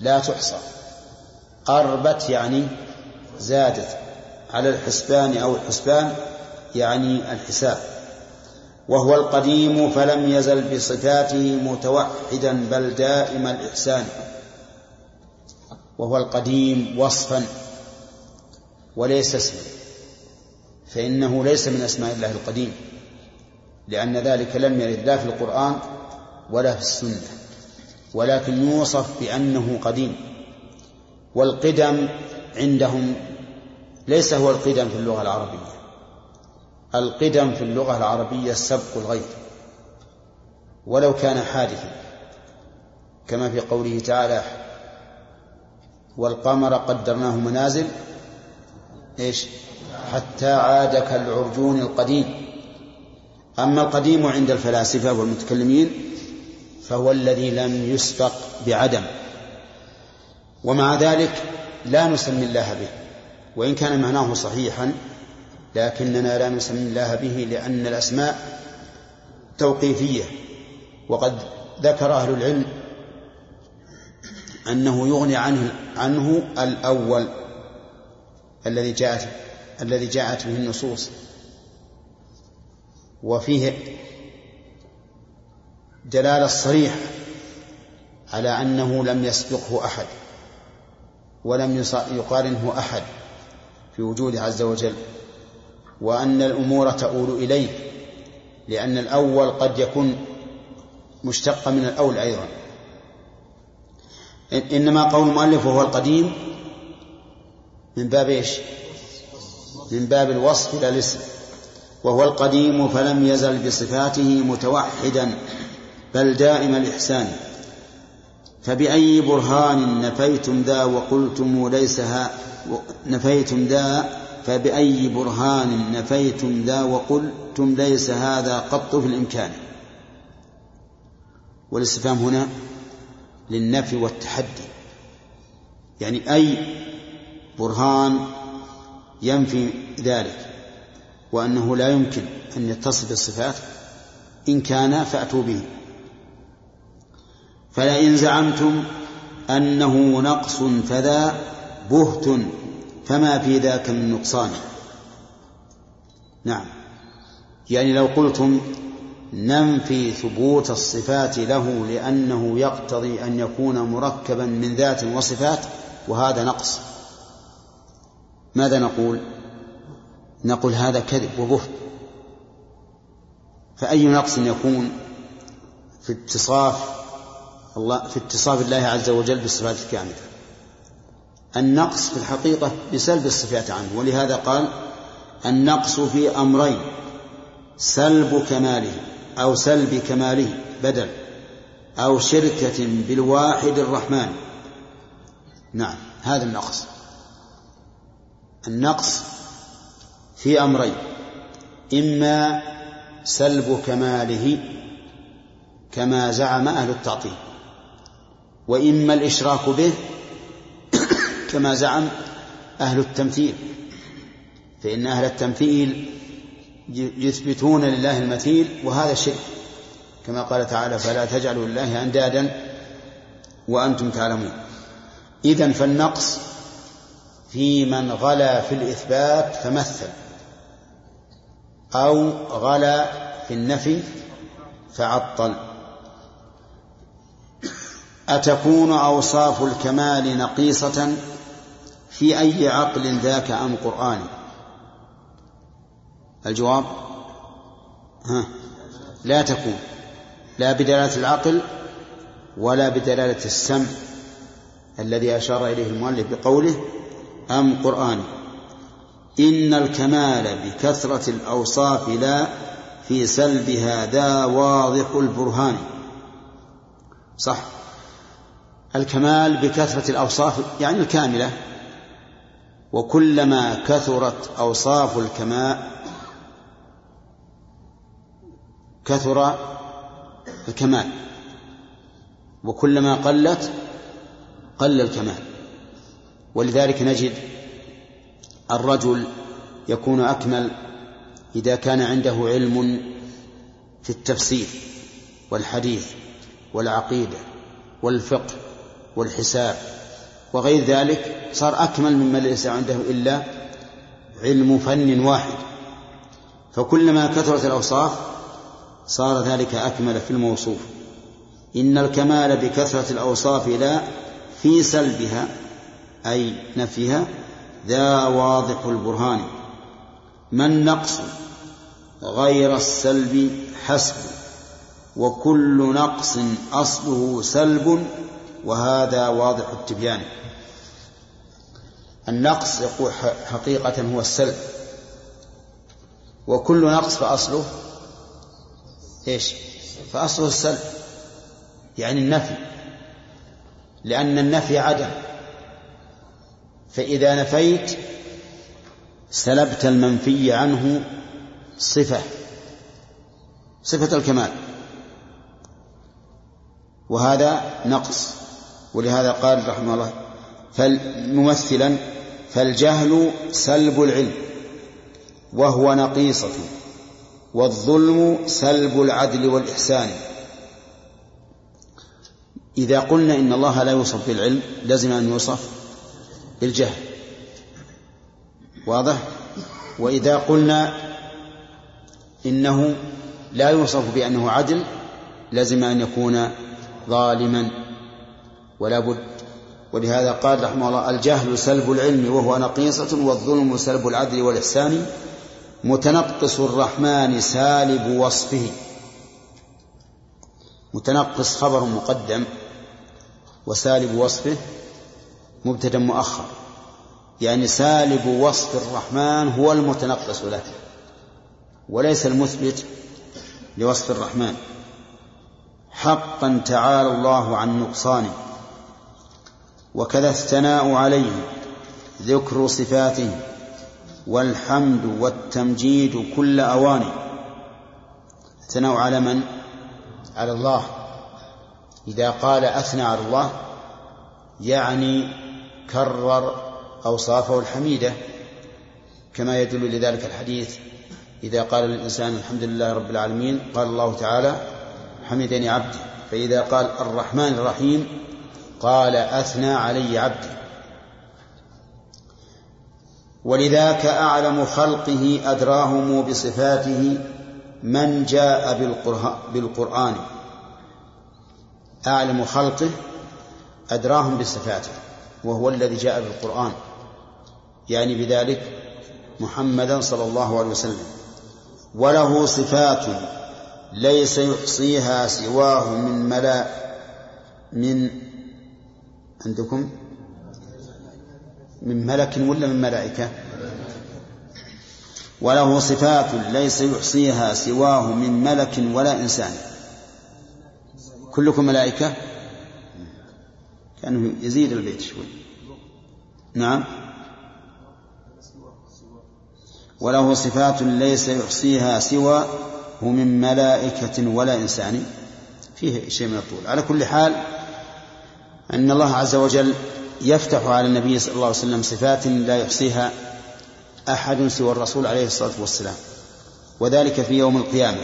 لا تحصى. أربت يعني زادت على الحسبان أو الحسبان يعني الحساب. وهو القديم فلم يزل بصفاته متوحدا بل دائم الإحسان. وهو القديم وصفا وليس اسما. فإنه ليس من أسماء الله القديم لأن ذلك لم يرد لا في القرآن ولا في السنة ولكن يوصف بأنه قديم. والقدم عندهم ليس هو القدم في اللغة العربية القدم في اللغة العربية سبق الغير ولو كان حادثا كما في قوله تعالى والقمر قدرناه منازل إيش؟ حتى عاد كالعرجون القديم. أما القديم عند الفلاسفة والمتكلمين فهو الذي لم يسبق بعدم. ومع ذلك لا نسمي الله به وإن كان معناه صحيحا لكننا لا نسمي الله به لأن الأسماء توقيفية. وقد ذكر أهل العلم أنه يغني عنه عنه الأول الذي جاءت الذي جاءت به النصوص. وفيه دلالة صريحة على أنه لم يسبقه أحد ولم يقارنه أحد في وجوده عز وجل وأن الأمور تؤول إليه لأن الأول قد يكون مشتق من الأول أيضا. إنما قول المؤلف وهو القديم من باب إيش؟ من باب الوصف لا الاسم وهو القديم فلم يزل بصفاته متوحدا. بل دائم الإحسان. فبأي برهان نفيتم ذا وقلتم ليس ها نفيتم ذا فبأي برهان نفيتم ذا وقلتم ليس هذا قط في الإمكان. والاستفهام هنا للنفي والتحدي. يعني أي برهان ينفي ذلك وأنه لا يمكن أن يتصف بالصفات إن كان فأتوا به. فلئن زعمتم أنه نقص فذا بهت فما في ذاك من نقصان. نعم. يعني لو قلتم ننفي ثبوت الصفات له لأنه يقتضي أن يكون مركبا من ذات وصفات وهذا نقص. ماذا نقول؟ نقول هذا كذب وبهت. فأي نقص يكون في اتصاف الله في اتصاف الله عز وجل بالصفات الكاملة. النقص في الحقيقة بسلب الصفات عنه ولهذا قال النقص في أمرين سلب كماله أو سلب كماله بدل أو شركة بالواحد الرحمن. نعم هذا النقص. النقص في أمرين إما سلب كماله كما زعم أهل التعطيل. وإما الإشراك به كما زعم أهل التمثيل فإن أهل التمثيل يثبتون لله المثيل وهذا شرك كما قال تعالى فلا تجعلوا لله أندادا وأنتم تعلمون. إذا فالنقص في من غلا في الإثبات فمثل أو غلا في النفي فعطل. أتكون أوصاف الكمال نقيصة في أي عقل ذاك أم قرآن؟ الجواب؟ ها. لا تكون. لا بدلالة العقل ولا بدلالة السمع الذي أشار إليه المؤلف بقوله أم قرآن. إن الكمال بكثرة الأوصاف لا في سلبها ذا واضح البرهان. صح؟ الكمال بكثرة الأوصاف يعني الكاملة. وكلما كثرت أوصاف الكمال كثر الكمال. وكلما قلت قل الكمال. ولذلك نجد الرجل يكون أكمل إذا كان عنده علم في التفسير والحديث والعقيدة والفقه والحساب وغير ذلك صار أكمل ممن ليس عنده إلا علم فن واحد. فكلما كثرت الأوصاف صار ذلك أكمل في الموصوف. إن الكمال بكثرة الأوصاف لا في سلبها أي نفيها ذا واضح البرهان. ما النقص؟ غير السلب حسب وكل نقص أصله سلب وهذا واضح التبيان. النقص يقول حقيقة هو السلب. وكل نقص فأصله إيش؟ فأصله السلب. يعني النفي. لأن النفي عدم. فإذا نفيت سلبت المنفي عنه صفة. صفة الكمال. وهذا نقص. ولهذا قال رحمه الله ممثلا فالجهل سلب العلم وهو نقيصة والظلم سلب العدل والإحسان. إذا قلنا إن الله لا يوصف بالعلم لازم أن يوصف بالجهل. واضح؟ وإذا قلنا إنه لا يوصف بأنه عدل لازم أن يكون ظالما. ولا بد. ولهذا قال رحمه الله الجهل سلب العلم وهو نقيصة والظلم سلب العدل والإحسان متنقص الرحمن سالب وصفه. متنقص خبر مقدم وسالب وصفه مبتدا مؤخر. يعني سالب وصف الرحمن هو المتنقص له وليس المثبت لوصف الرحمن. حقا تعالى الله عن نقصانه. وكذا الثناء عليه ذكر صفاته والحمد والتمجيد كل أوان الثناء على من؟ على الله. إذا قال أثنى على الله يعني كرر أوصافه الحميدة كما يدل لذلك الحديث إذا قال الإنسان الحمد لله رب العالمين قال الله تعالى حمدني عبدي. فإذا قال الرحمن الرحيم قال أثنى علي عبدي. ولذاك أعلم خلقه أدراهم بصفاته من جاء بالقرآن أعلم خلقه أدراهم بصفاته وهو الذي جاء بالقرآن. يعني بذلك محمدا صلى الله عليه وسلم. وله صفات ليس يحصيها سواه من ملا من عندكم؟ من ملك ولا من ملائكة؟ وله صفات ليس يحصيها سواه من ملك ولا إنسان. كلكم ملائكة؟ كأنه يزيد البيت شوي. نعم. وله صفات ليس يحصيها سوى هو من ملائكة ولا إنسان. فيه شيء من الطول. على كل حال أن الله عز وجل يفتح على النبي صلى الله عليه وسلم صفات لا يحصيها أحد سوى الرسول عليه الصلاة والسلام وذلك في يوم القيامة.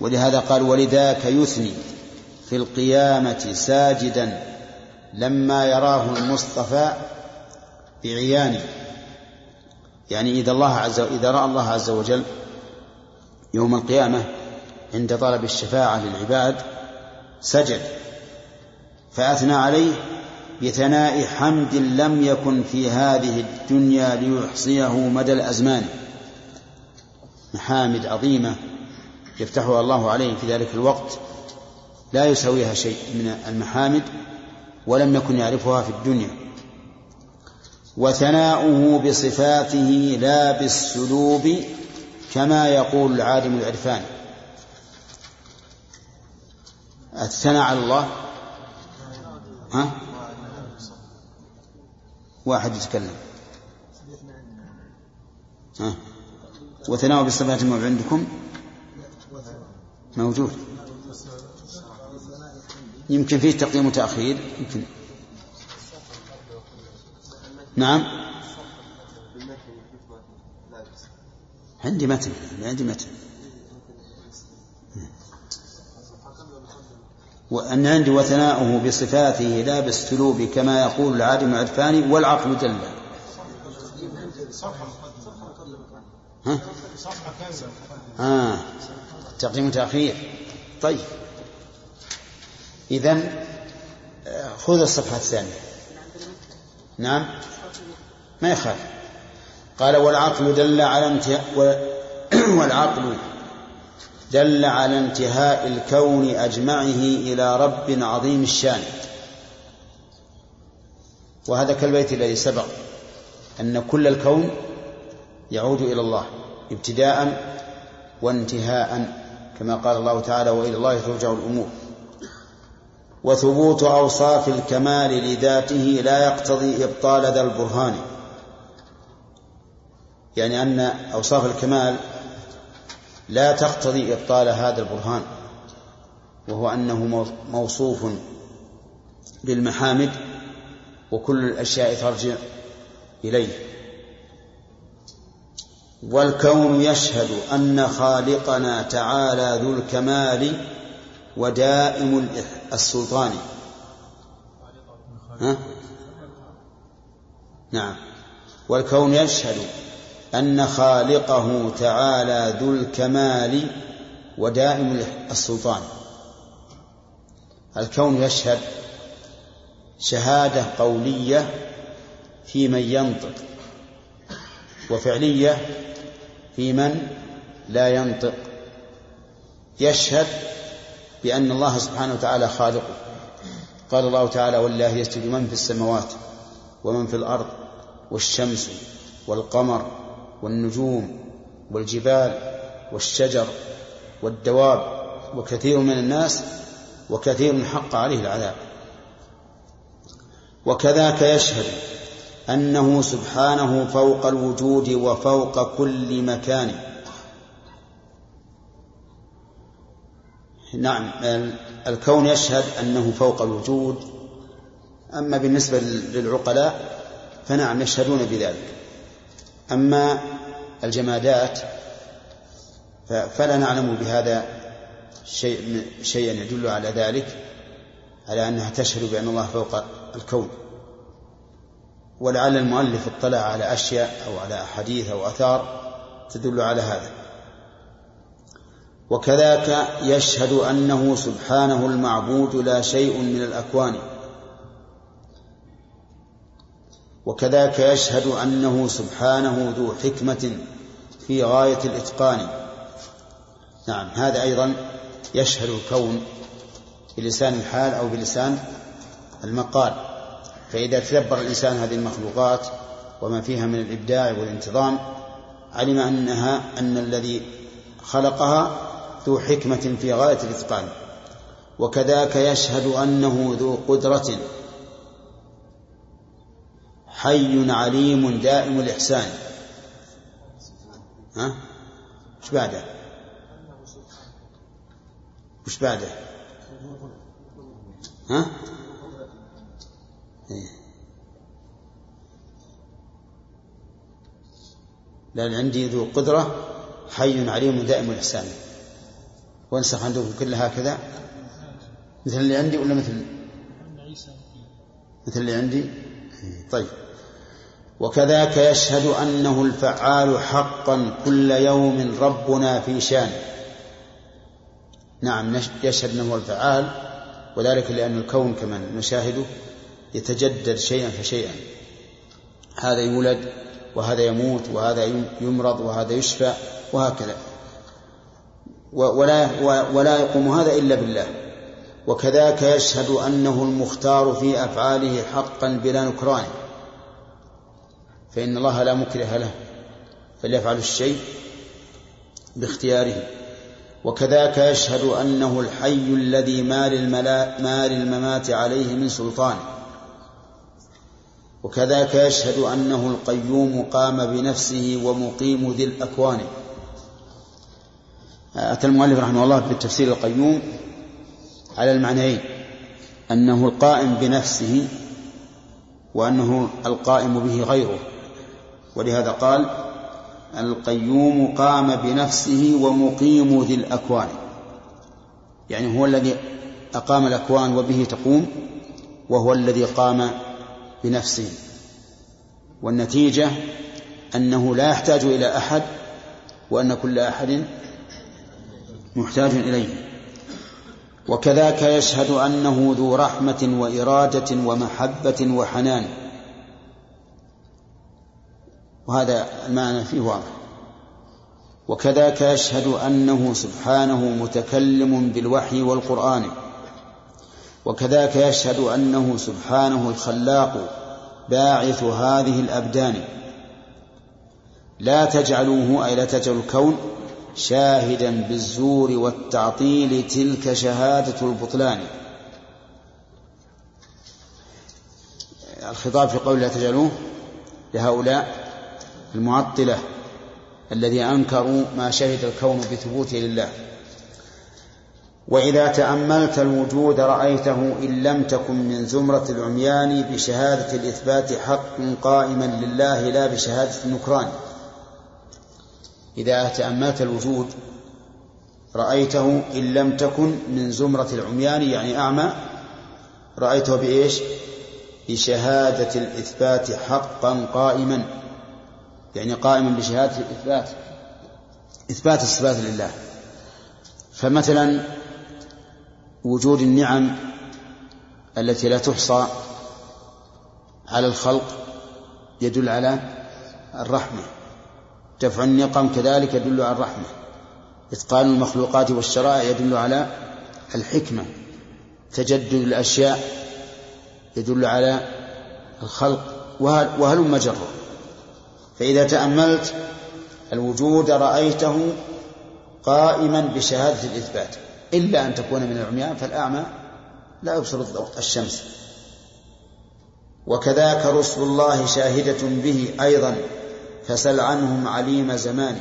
ولهذا قال ولذاك يثني في القيامة ساجدا لما يراه المصطفى بعيانه. يعني إذا الله عز إذا رأى الله عز وجل يوم القيامة عند طلب الشفاعة للعباد سجد. فأثنى عليه بثناء حمد لم يكن في هذه الدنيا ليحصيه مدى الأزمان. محامد عظيمة يفتحها الله عليه في ذلك الوقت لا يساويها شيء من المحامد ولم يكن يعرفها في الدنيا. وثناؤه بصفاته لا بالسلوب كما يقول العالم العرفان. الثناء على الله ها؟ واحد يتكلم. ها؟ وثناء بالصفات عندكم؟ موجود. يمكن فيه تقديم وتأخير يمكن. نعم. عندي متن عندي متن. وأن عندي وثناؤه بصفاته لا بالسلوب كما يقول العالم العرفاني والعقل جل. ها؟ آه. تقديم تأخير طيب. إذن خذ الصفحة الثانية. نعم. ما يخالف. قال والعقل دل على [CLEARS THROAT] والعقل دل على انتهاء الكون أجمعه إلى رب عظيم الشأن. وهذا كالبيت الذي سبق أن كل الكون يعود إلى الله ابتداء وانتهاء كما قال الله تعالى وإلى الله ترجع الأمور. وثبوت أوصاف الكمال لذاته لا يقتضي إبطال ذا البرهان. يعني أن أوصاف الكمال لا تقتضي إبطال هذا البرهان وهو أنه موصوف بالمحامد وكل الأشياء ترجع إليه. والكون يشهد أن خالقنا تعالى ذو الكمال ودائم السلطان. ها؟ نعم. والكون يشهد أن خالقه تعالى ذو الكمال ودائم السلطان. الكون يشهد شهادة قولية في من ينطق وفعلية في من لا ينطق. يشهد بأن الله سبحانه وتعالى خالقه. قال الله تعالى ولله يسجد من في السماوات ومن في الأرض والشمس والقمر والنجوم والجبال والشجر والدواب وكثير من الناس وكثير حق عليه العذاب. وكذاك يشهد أنه سبحانه فوق الوجود وفوق كل مكان. نعم الكون يشهد أنه فوق الوجود. أما بالنسبة للعقلاء فنعم يشهدون بذلك. أما الجمادات فلا نعلم بهذا شيء شيئا يدل على ذلك على أنها تشهد بأن الله فوق الكون. ولعل المؤلف اطلع على أشياء أو على أحاديث أو أثار تدل على هذا. وكذاك يشهد أنه سبحانه المعبود لا شيء من الأكوان. وكذاك يشهد أنه سبحانه ذو حكمة في غاية الإتقان. نعم هذا أيضا يشهد الكون بلسان الحال أو بلسان المقال. فإذا تدبر الإنسان هذه المخلوقات وما فيها من الإبداع والانتظام علم أنها أن الذي خلقها ذو حكمة في غاية الإتقان. وكذاك يشهد أنه ذو قدرة حي عليم دائم الإحسان ها؟ وش بعده؟ وش بعده؟ ها؟ إيه. لأن عندي ذو قدرة حي عليم دائم الإحسان وانسخ عندكم كلها هكذا مثل اللي عندي ولا مثل مثل اللي عندي إيه. طيب وكذاك يشهد أنه الفعال حقا كل يوم ربنا في شان. نعم يشهد أنه الفعال وذلك لأن الكون كما نشاهده يتجدد شيئا فشيئا. هذا يولد وهذا يموت وهذا يمرض وهذا يشفى وهكذا. ولا ولا يقوم هذا إلا بالله. وكذاك يشهد أنه المختار في أفعاله حقا بلا نكران. فإن الله لا مكره له فليفعل الشيء باختياره. وكذاك يشهد أنه الحي الذي ما ما للممات عليه من سلطان. وكذاك يشهد أنه القيوم قام بنفسه ومقيم ذي الأكوان. أتى المؤلف رحمه الله بالتفسير القيوم على المعنيين أنه القائم بنفسه وأنه القائم به غيره. ولهذا قال القيوم قام بنفسه ومقيم ذي الأكوان. يعني هو الذي أقام الأكوان وبه تقوم وهو الذي قام بنفسه. والنتيجة أنه لا يحتاج إلى أحد وأن كل أحد محتاج إليه. وكذاك يشهد أنه ذو رحمة وإرادة ومحبة وحنان. وهذا المعنى فيه واضح. وكذاك يشهد أنه سبحانه متكلم بالوحي والقرآن. وكذاك يشهد أنه سبحانه الخلاق باعث هذه الأبدان. لا تجعلوه أي لا تجعلوا الكون شاهدا بالزور والتعطيل تلك شهادة البطلان. الخطاب في قول لا تجعلوه لهؤلاء المعطلة الذي أنكروا ما شهد الكون بثبوته لله. وإذا تأملت الوجود رأيته إن لم تكن من زمرة العميان بشهادة الإثبات حق قائما لله لا بشهادة النكران. إذا تأملت الوجود رأيته إن لم تكن من زمرة العميان يعني أعمى رأيته بإيش؟ بشهادة الإثبات حقا قائما. يعني قائما بشهادة الإثبات إثبات الصفات لله. فمثلا وجود النعم التي لا تحصى على الخلق يدل على الرحمة. دفع النقم كذلك يدل على الرحمة. إتقان المخلوقات والشرائع يدل على الحكمة. تجدد الأشياء يدل على الخلق. وهل مجرة فإذا تأملت الوجود رأيته قائما بشهادة الإثبات. إلا أن تكون من العميان فالأعمى لا يبصر الشمس. وكذاك رسل الله شاهدة به أيضا فسل عنهم عليم زمان